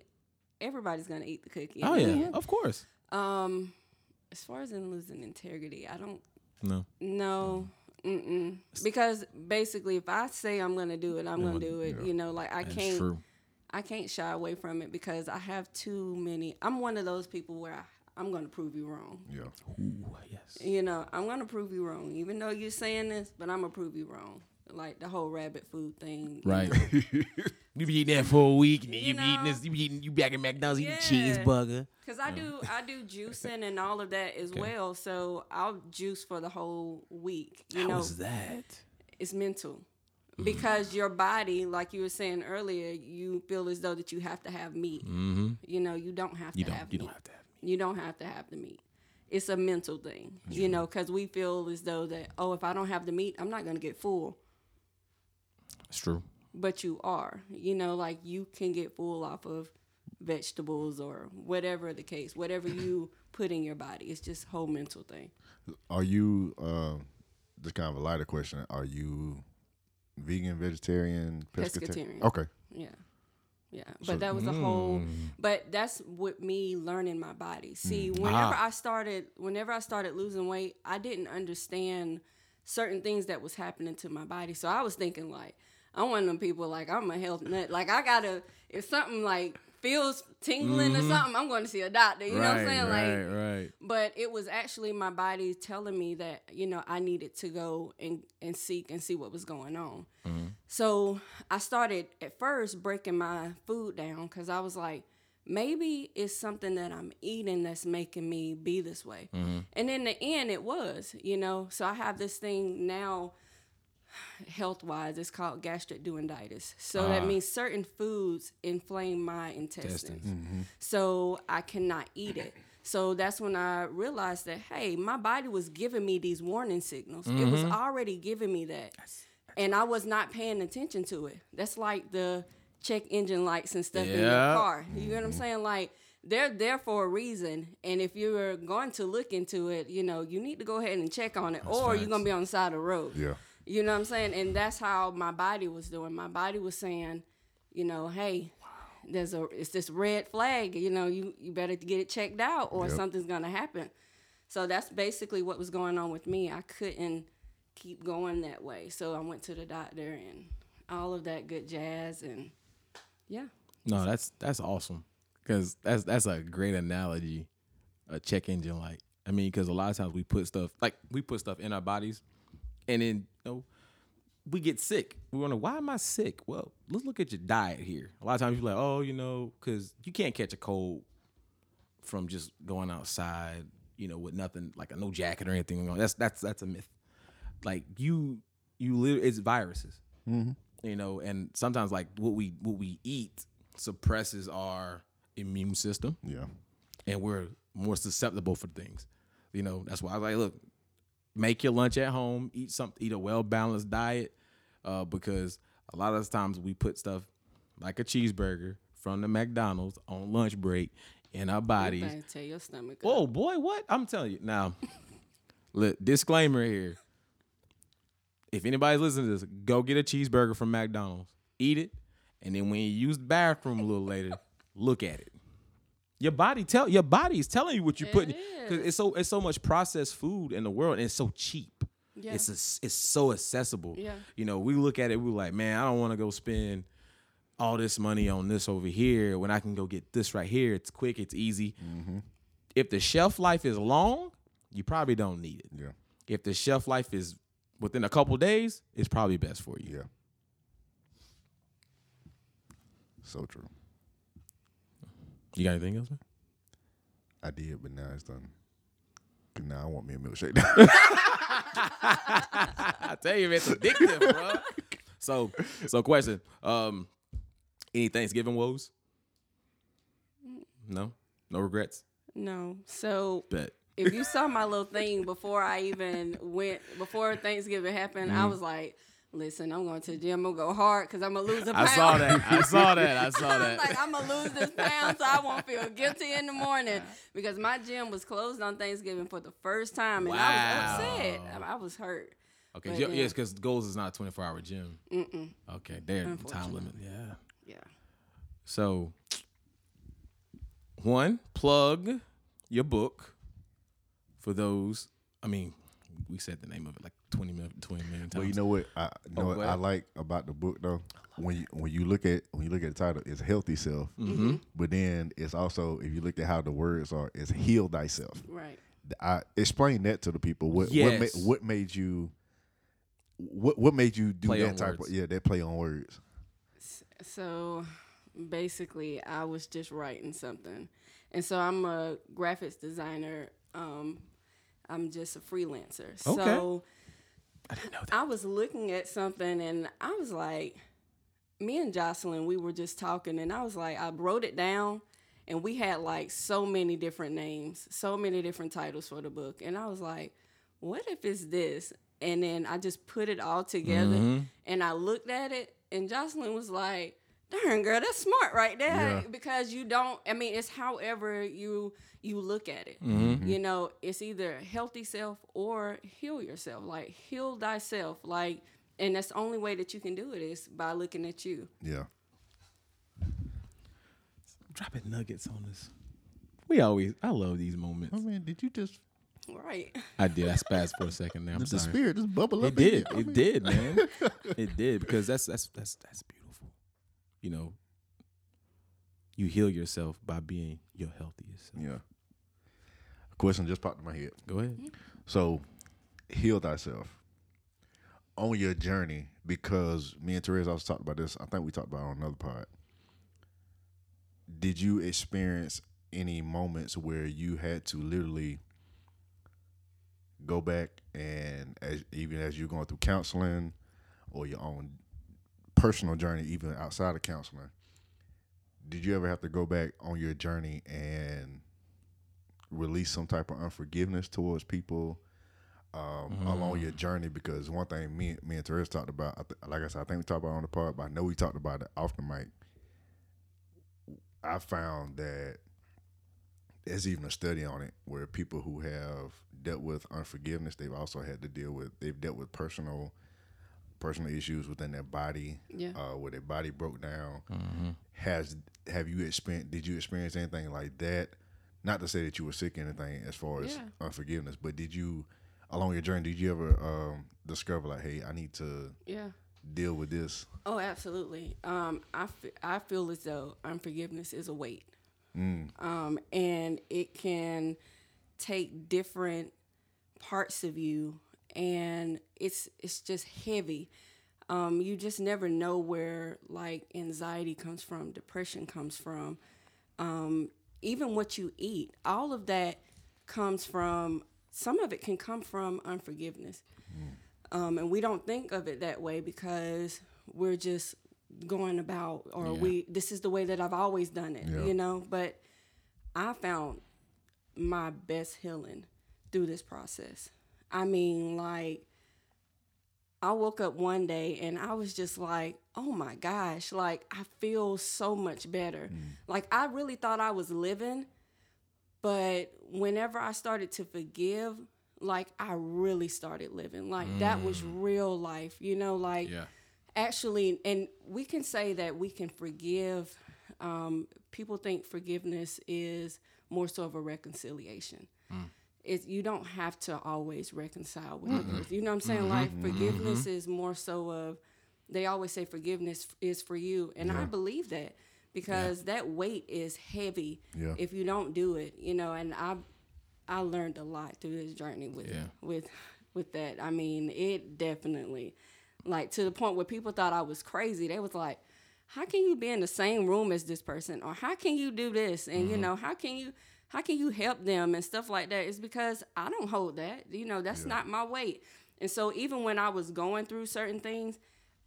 everybody's gonna eat the cookie. Oh yeah, of course. Um, as far as in losing integrity, I don't No. know. Mm-mm. Because basically, if I say I'm gonna do it, I'm gonna do it. You know, like I That's can't. true. I can't shy away from it because I have too many. I'm one of those people where I, I'm gonna prove you wrong. Yeah. Ooh, yes. You know, I'm gonna prove you wrong, even though you're saying this, but I'm gonna prove you wrong. Like the whole rabbit food thing. you Right. you be eating that for a week, and You you, be eating this. You be eating. You back at McDonald's Yeah. eating cheeseburger. Cause I do, I do juicing and all of that as well. So I'll juice for the whole week. You How know, was that? it's mental Mm-hmm. because your body, like you were saying earlier, you feel as though that you have to have meat. Mm-hmm. You know, you don't have to You don't. have You meat. don't have to have. Meat. You don't have to have the meat. It's a mental thing, you know, because we feel as though that oh, if I don't have the meat, I'm not gonna get full. It's true. But you are, you know, like you can get full off of vegetables or whatever the case, whatever you put in your body. It's just whole mental thing. Are you um just kind of a lighter question? Are you vegan, vegetarian, pescatarian? Pescatarian. Okay. Yeah. Yeah. But So- that was a whole but that's with me learning my body. See, whenever Ah. I started whenever I started losing weight, I didn't understand certain things that was happening to my body. So I was thinking like I'm one of them people like I'm a health nut. Like I gotta if something like feels tingling or mm-hmm. something, I'm going to see a doctor. You know what I'm saying? Like right, right. but it was actually my body telling me that you know I needed to go and and seek and see what was going on. Mm-hmm. So I started at first breaking my food down because I was like, maybe it's something that I'm eating that's making me be this way. Mm-hmm. And in the end, it was, you know. So I have this thing now health wise, it's called gastric duodenitis. So that means certain foods inflame my intestines. Mm-hmm. So I cannot eat it. So that's when I realized that, hey, my body was giving me these warning signals. It was already giving me that. And I was not paying attention to it. That's like the check engine lights and stuff in your car. You know what I'm saying? Like, they're there for a reason. And if you're going to look into it, you know, you need to go ahead and check on it, or you're going to be on the side of the road. Yeah. You know what I'm saying? And that's how my body was doing. My body was saying, you know, hey, there's a it's this red flag. You know, you you better get it checked out, or Yep. something's gonna happen. So that's basically what was going on with me. I couldn't keep going that way, so I went to the doctor and all of that good jazz, and yeah, No, that's that's awesome because that's that's a great analogy, a check engine light. I mean, because a lot of times we put stuff like we put stuff in our bodies, and then you know we get sick. We wonder why am I sick? Well, let's look at your diet here. A lot of times you're like, oh, you know, because you can't catch a cold from just going outside, you know, with nothing like a no jacket or anything. That's that's that's a myth. Like you you live it's viruses mm-hmm. you know and sometimes like what we what we eat suppresses our immune system Yeah. and we're more susceptible for things you know that's why i was like look make your lunch at home eat something eat a well balanced diet uh, because a lot of the times we put stuff like a cheeseburger from the mcdonald's on lunch break in our you bodies tell your stomach. up. Oh boy, what? I'm telling you now. Look, disclaimer here. If anybody's listening to this, go get a cheeseburger from McDonald's, eat it, and then when you use the bathroom a little later, look at it. Your body tell your body is telling you what you're It putting because it's so it's so much processed food in the world and it's so cheap. Yeah. It's a, it's so accessible. Yeah. You know, we look at it, we're like, man, I don't want to go spend all this money on this over here when I can go get this right here. It's quick, it's easy. Mm-hmm. If the shelf life is long, you probably don't need it. Yeah. If the shelf life is within a couple days, it's probably best for you. Yeah. So true. You got anything else, man? I did, but now it's done. Now I want me a milkshake. I tell you, man, it's addictive, bro. So, so question: um, Any Thanksgiving woes? No, no regrets. no, so Bet. if you saw my little thing before I even went before Thanksgiving happened, I was like, "Listen, I'm going to the gym. I'm gonna go hard because I'm gonna lose a pound." I saw that. I saw that. I saw I was that. like, I'm gonna lose this pound, so I won't feel guilty in the morning because my gym was closed on Thanksgiving for the first time, and I was upset. I, I was hurt. Okay, But yeah. yes, because Gold's is not a 24 hour gym. Mm-mm. Okay, there, time limit. Yeah. Yeah. So, one, plug your book for those. I mean, we said the name of it like 20 million, 20 million times. But you know what? I you know Oh, what I like about the book though. When you when you look at when you look at the title, it's healthy self. Mm-hmm. But then it's also if you look at how the words are, it's heal thyself. Right. I explain that to the people. What what, Yes. ma- what made you what what made you do Play that type words. of yeah that play on words? So basically, I was just writing something. And so I'm a graphics designer. Um, I'm just a freelancer. So I didn't know that. I was looking at something and I was like, me and Jocelyn, we were just talking, and I was like, I wrote it down, and we had like so many different names, so many different titles for the book. And I was like, what if it's this? And then I just put it all together mm-hmm. and I looked at it, and Jocelyn was like, darn girl, that's smart right there. Yeah. Because you don't I mean it's however you you look at it. Mm-hmm. You know, it's either healthy self or heal yourself. Like heal thyself. Like and that's the only way that you can do it is by looking at you. Yeah. Dropping nuggets on us. We always, I love these moments. I mean, did you just Right. I did. I spazzed for a second there. I'm the sorry. spirit just bubble up? It in did. you? I It mean, did, man. it did because that's that's that's that's beautiful. You know, you heal yourself by being your healthiest. self. Yeah. A question just popped in my head. Go ahead. So, heal thyself on your journey because me and Therese also talked about this. I think we talked about it on another pod. Did you experience any moments where you had to literally go back and as even as you're going through counseling or your own personal journey, even outside of counseling, did you ever have to go back on your journey and release some type of unforgiveness towards people um, along your journey? Because one thing me, me and Therese talked about, I th- like I said, I think we talked about it on the pod, but I know we talked about it off the mic. I found that there's even a study on it where people who have dealt with unforgiveness, they've also had to deal with, they've dealt with personal personal issues within their body, Yeah. uh, where their body broke down. Has have you experienced? Did you experience anything like that? Not to say that you were sick or anything as far as Yeah. unforgiveness, but did you along your journey? Did you ever um, discover like, hey, I need to Yeah. deal with this? Oh, absolutely. Um, I, I feel as though unforgiveness is a weight. Um, and it can take different parts of you and it's it's just heavy. Um, you just never know where like anxiety comes from, depression comes from, um, even what you eat. All of that comes from some of it can come from unforgiveness. Um, and we don't think of it that way because we're just going about or we this is the way that I've always done it, Yeah. you know, but I found my best healing through this process. I mean, like I woke up one day and I was just like, "Oh my gosh, like I feel so much better." Like I really thought I was living, but whenever I started to forgive, like I really started living. Like that was real life, you know, like Yeah. actually and we can say that we can forgive um, people think forgiveness is more so of a reconciliation it's you don't have to always reconcile with others you know what i'm saying? Mm-hmm. Like mm-hmm. forgiveness is more so of they always say forgiveness is for you and i believe that because that weight is heavy Yeah. if you don't do it you know and i i learned a lot through this journey with Yeah. with with that. I mean it definitely like to the point where people thought i was crazy. They was like how can you be in the same room as this person? Or how can you do this? And you mm-hmm. know how can you how can you help them and stuff like that? It's because i don't hold that. You know that's not my weight. And so even when i was going through certain things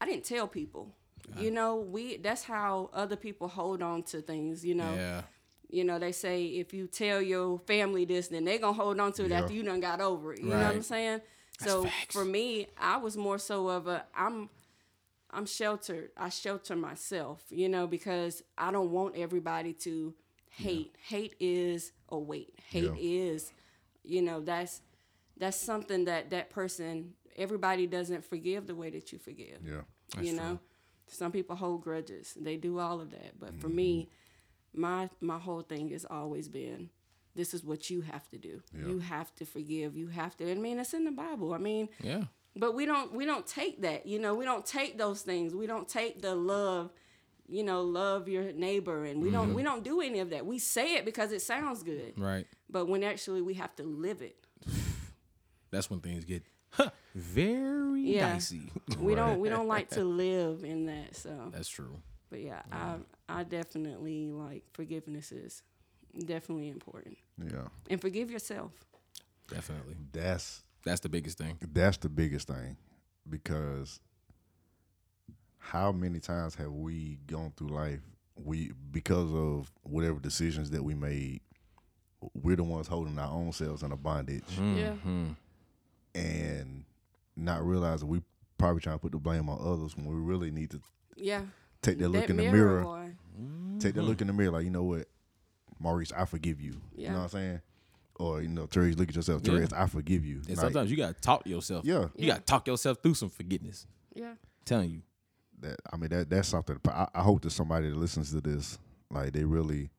i didn't tell people. You know we that's how other people hold on to things you know. Yeah. you know they say if you tell your family this then they gonna hold on to it Yeah. after you done got over it. You know what i'm Right. saying? So facts. for me i was more so of a i'm i'm sheltered. I shelter myself you know because i don't want everybody to hate. Hate is a weight. Hate is you know that's that's something that that person everybody doesn't forgive the way that you forgive. Yeah. you know? Some people hold grudges. They do all of that. But for me mm-hmm. my my whole thing has always been this is what you have to do. You have to forgive. You have to i mean it's in the bible. I mean Yeah. But we don't we don't take that. You know, we don't take those things. We don't take the love, you know, love your neighbor and we don't we mm-hmm. don't do any of that. We say it because it sounds good. Right. But when actually we have to live it. That's when things get huh, very Yeah. dicey. We don't we don't like to live in that. So That's true. but yeah, I I definitely like forgiveness is definitely important. Yeah, And forgive yourself. Definitely. that's That's the biggest thing. that's the biggest thing because how many times have we gone through life we because of whatever decisions that we made we're the ones holding our own selves in a bondage Yeah. Hmm. and not realizing we probably trying to put the blame on others when we really need to Yeah. take that look That in the mirror boy. take that look in the mirror like you know what maurice i forgive you you know what i'm saying or you know Therese, look at yourself Yeah. I forgive you And Like, sometimes you gotta talk to yourself. yeah You Yeah. gotta talk yourself through some forgiveness. Yeah. telling you. That I mean that that's something. I, I hope that somebody that listens to this, like they really,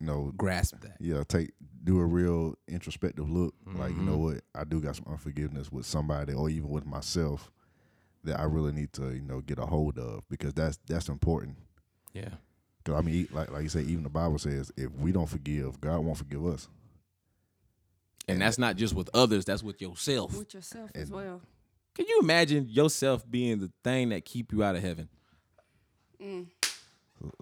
you know, Grasp that. yeah, take do a real introspective look. Like you Mm-hmm. know what, I do got some unforgiveness with somebody, or even with myself, that I really need to you know get a hold of because that's that's important. Yeah. Because I mean, e- like like you say, even the Bible says if we don't forgive, God won't forgive us. And that's not just with others, that's with yourself. With yourself as well. Can you imagine yourself being the thing that keep you out of heaven? So,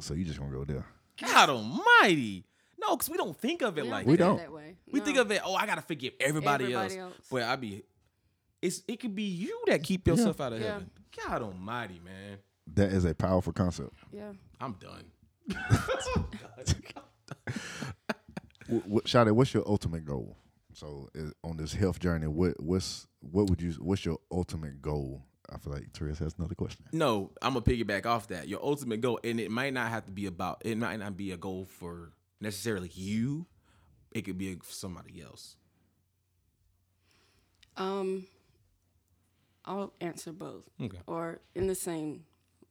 so you just gonna go there. God almighty. No, because we don't think of it We like We think that. of don't. it That way. We No. think of it, oh, I gotta forgive everybody, Everybody else. else. But I be it's it could be you that keep yourself out of Yeah. heaven. God almighty, man. That is a powerful concept. Yeah. I'm done. What, what, Sade, what's your ultimate goal? So uh, on this health journey, what what's what would you what's your ultimate goal? I feel like Therese has another question. No, I'm gonna piggyback off that. Your ultimate goal, and it might not have to be about. It might not be a goal for necessarily you. It could be for somebody else. Um, I'll answer both, Okay. or in the same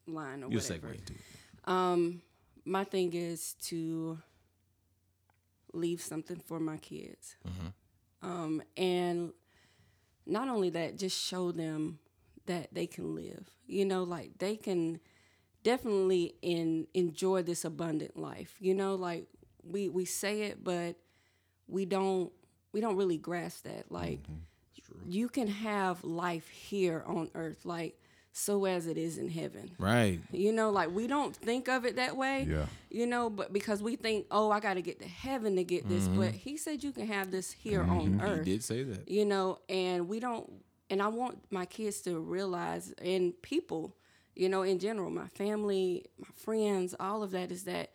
line or You'll whatever. segue into it. Um, my thing is to leave something for my kids, um, and not only that, just show them that they can live. You know, like they can definitely in enjoy this abundant life. You know, like we we say it, but we don't we don't really grasp that. Like you can have life here on earth, like so as it is in heaven. Right. You know, like we don't think of it that way. Yeah. You know, but because we think, oh, I got to get to heaven to get this. But mm-hmm. he said you can have this here mm-hmm. on He earth. did say that. You know, and we don't, and I want my kids to realize, and people, you know, in general, my family, my friends, all of that is that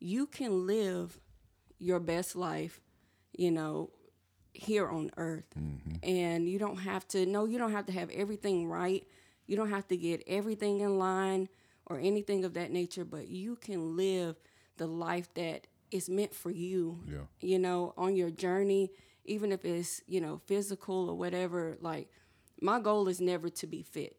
you can live your best life, you know, here on earth. Mm-hmm. And you don't have to, no, you don't have to have everything right. You don't have to get everything in line or anything of that nature, but you can live the life that is meant for you. Yeah. You know, on your journey, even if it's, you know, physical or whatever, like my goal is never to be fit.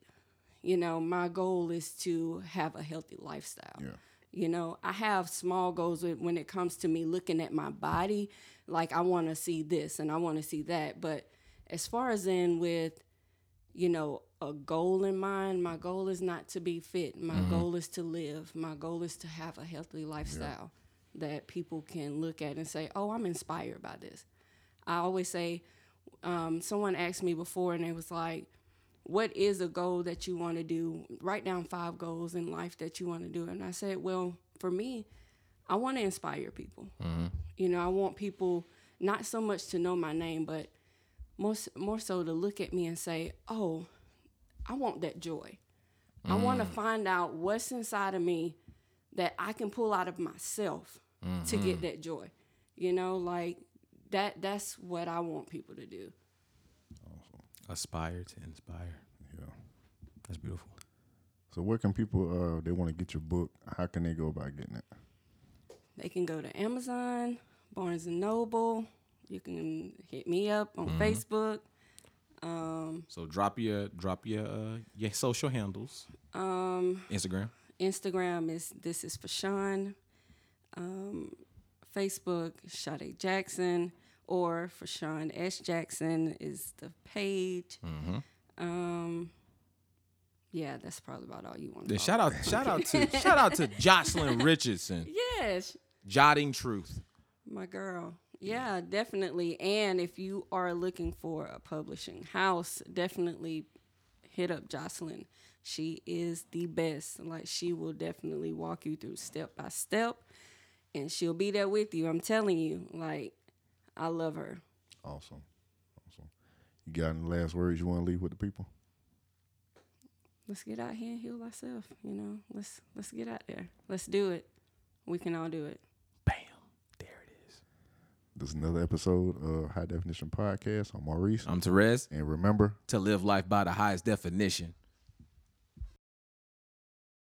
You know, my goal is to have a healthy lifestyle. Yeah. You know, I have small goals when it comes to me looking at my body. Like, I want to see this and I want to see that. But as far as in with, you know, a goal in mind, my goal is not to be fit. My goal is to live. My goal is to have a healthy lifestyle that people can look at and say, oh, I'm inspired by this. I always say, um, someone asked me before and it was like, what is a goal that you want to do? Write down five goals in life that you want to do. And I said, well, for me, I want to inspire people. You know, I want people not so much to know my name, but more more so to look at me and say, "Oh, I want that joy. I want to mm. find out what's inside of me that I can pull out of myself to get mm-hmm. that joy." You know, like that that's what I want people to do. Aspire to inspire. Yeah. That's beautiful. So where can people uh they want to get your book? How can they go about getting it? They can go to Amazon, Barnes and Noble. You can hit me up on mm-hmm. Facebook. Um, So drop your drop your uh, your social handles. um, Instagram. Instagram is this is for Sean. Um, Facebook Sade Jackson or for Sean S Jackson is the page. Um, yeah, that's probably about all you want. To shout out, shout out to, shout out to Jocelyn Richardson, Yes, jotting truth. my girl. Yeah, definitely. And if you are looking for a publishing house, definitely hit up Jocelyn. She is the best. Like she will definitely walk you through step by step, and she'll be there with you. I'm telling you. Like I love her. Awesome. Awesome. You got any last words you want to leave with the people? let's get out here and heal ourselves. You know, let's let's get out there. Let's do it. We can all do it. Bam, there it is. This is another episode of High Definition Podcast. I'm Maurice. I'm Therese. and remember, To live life by the highest definition.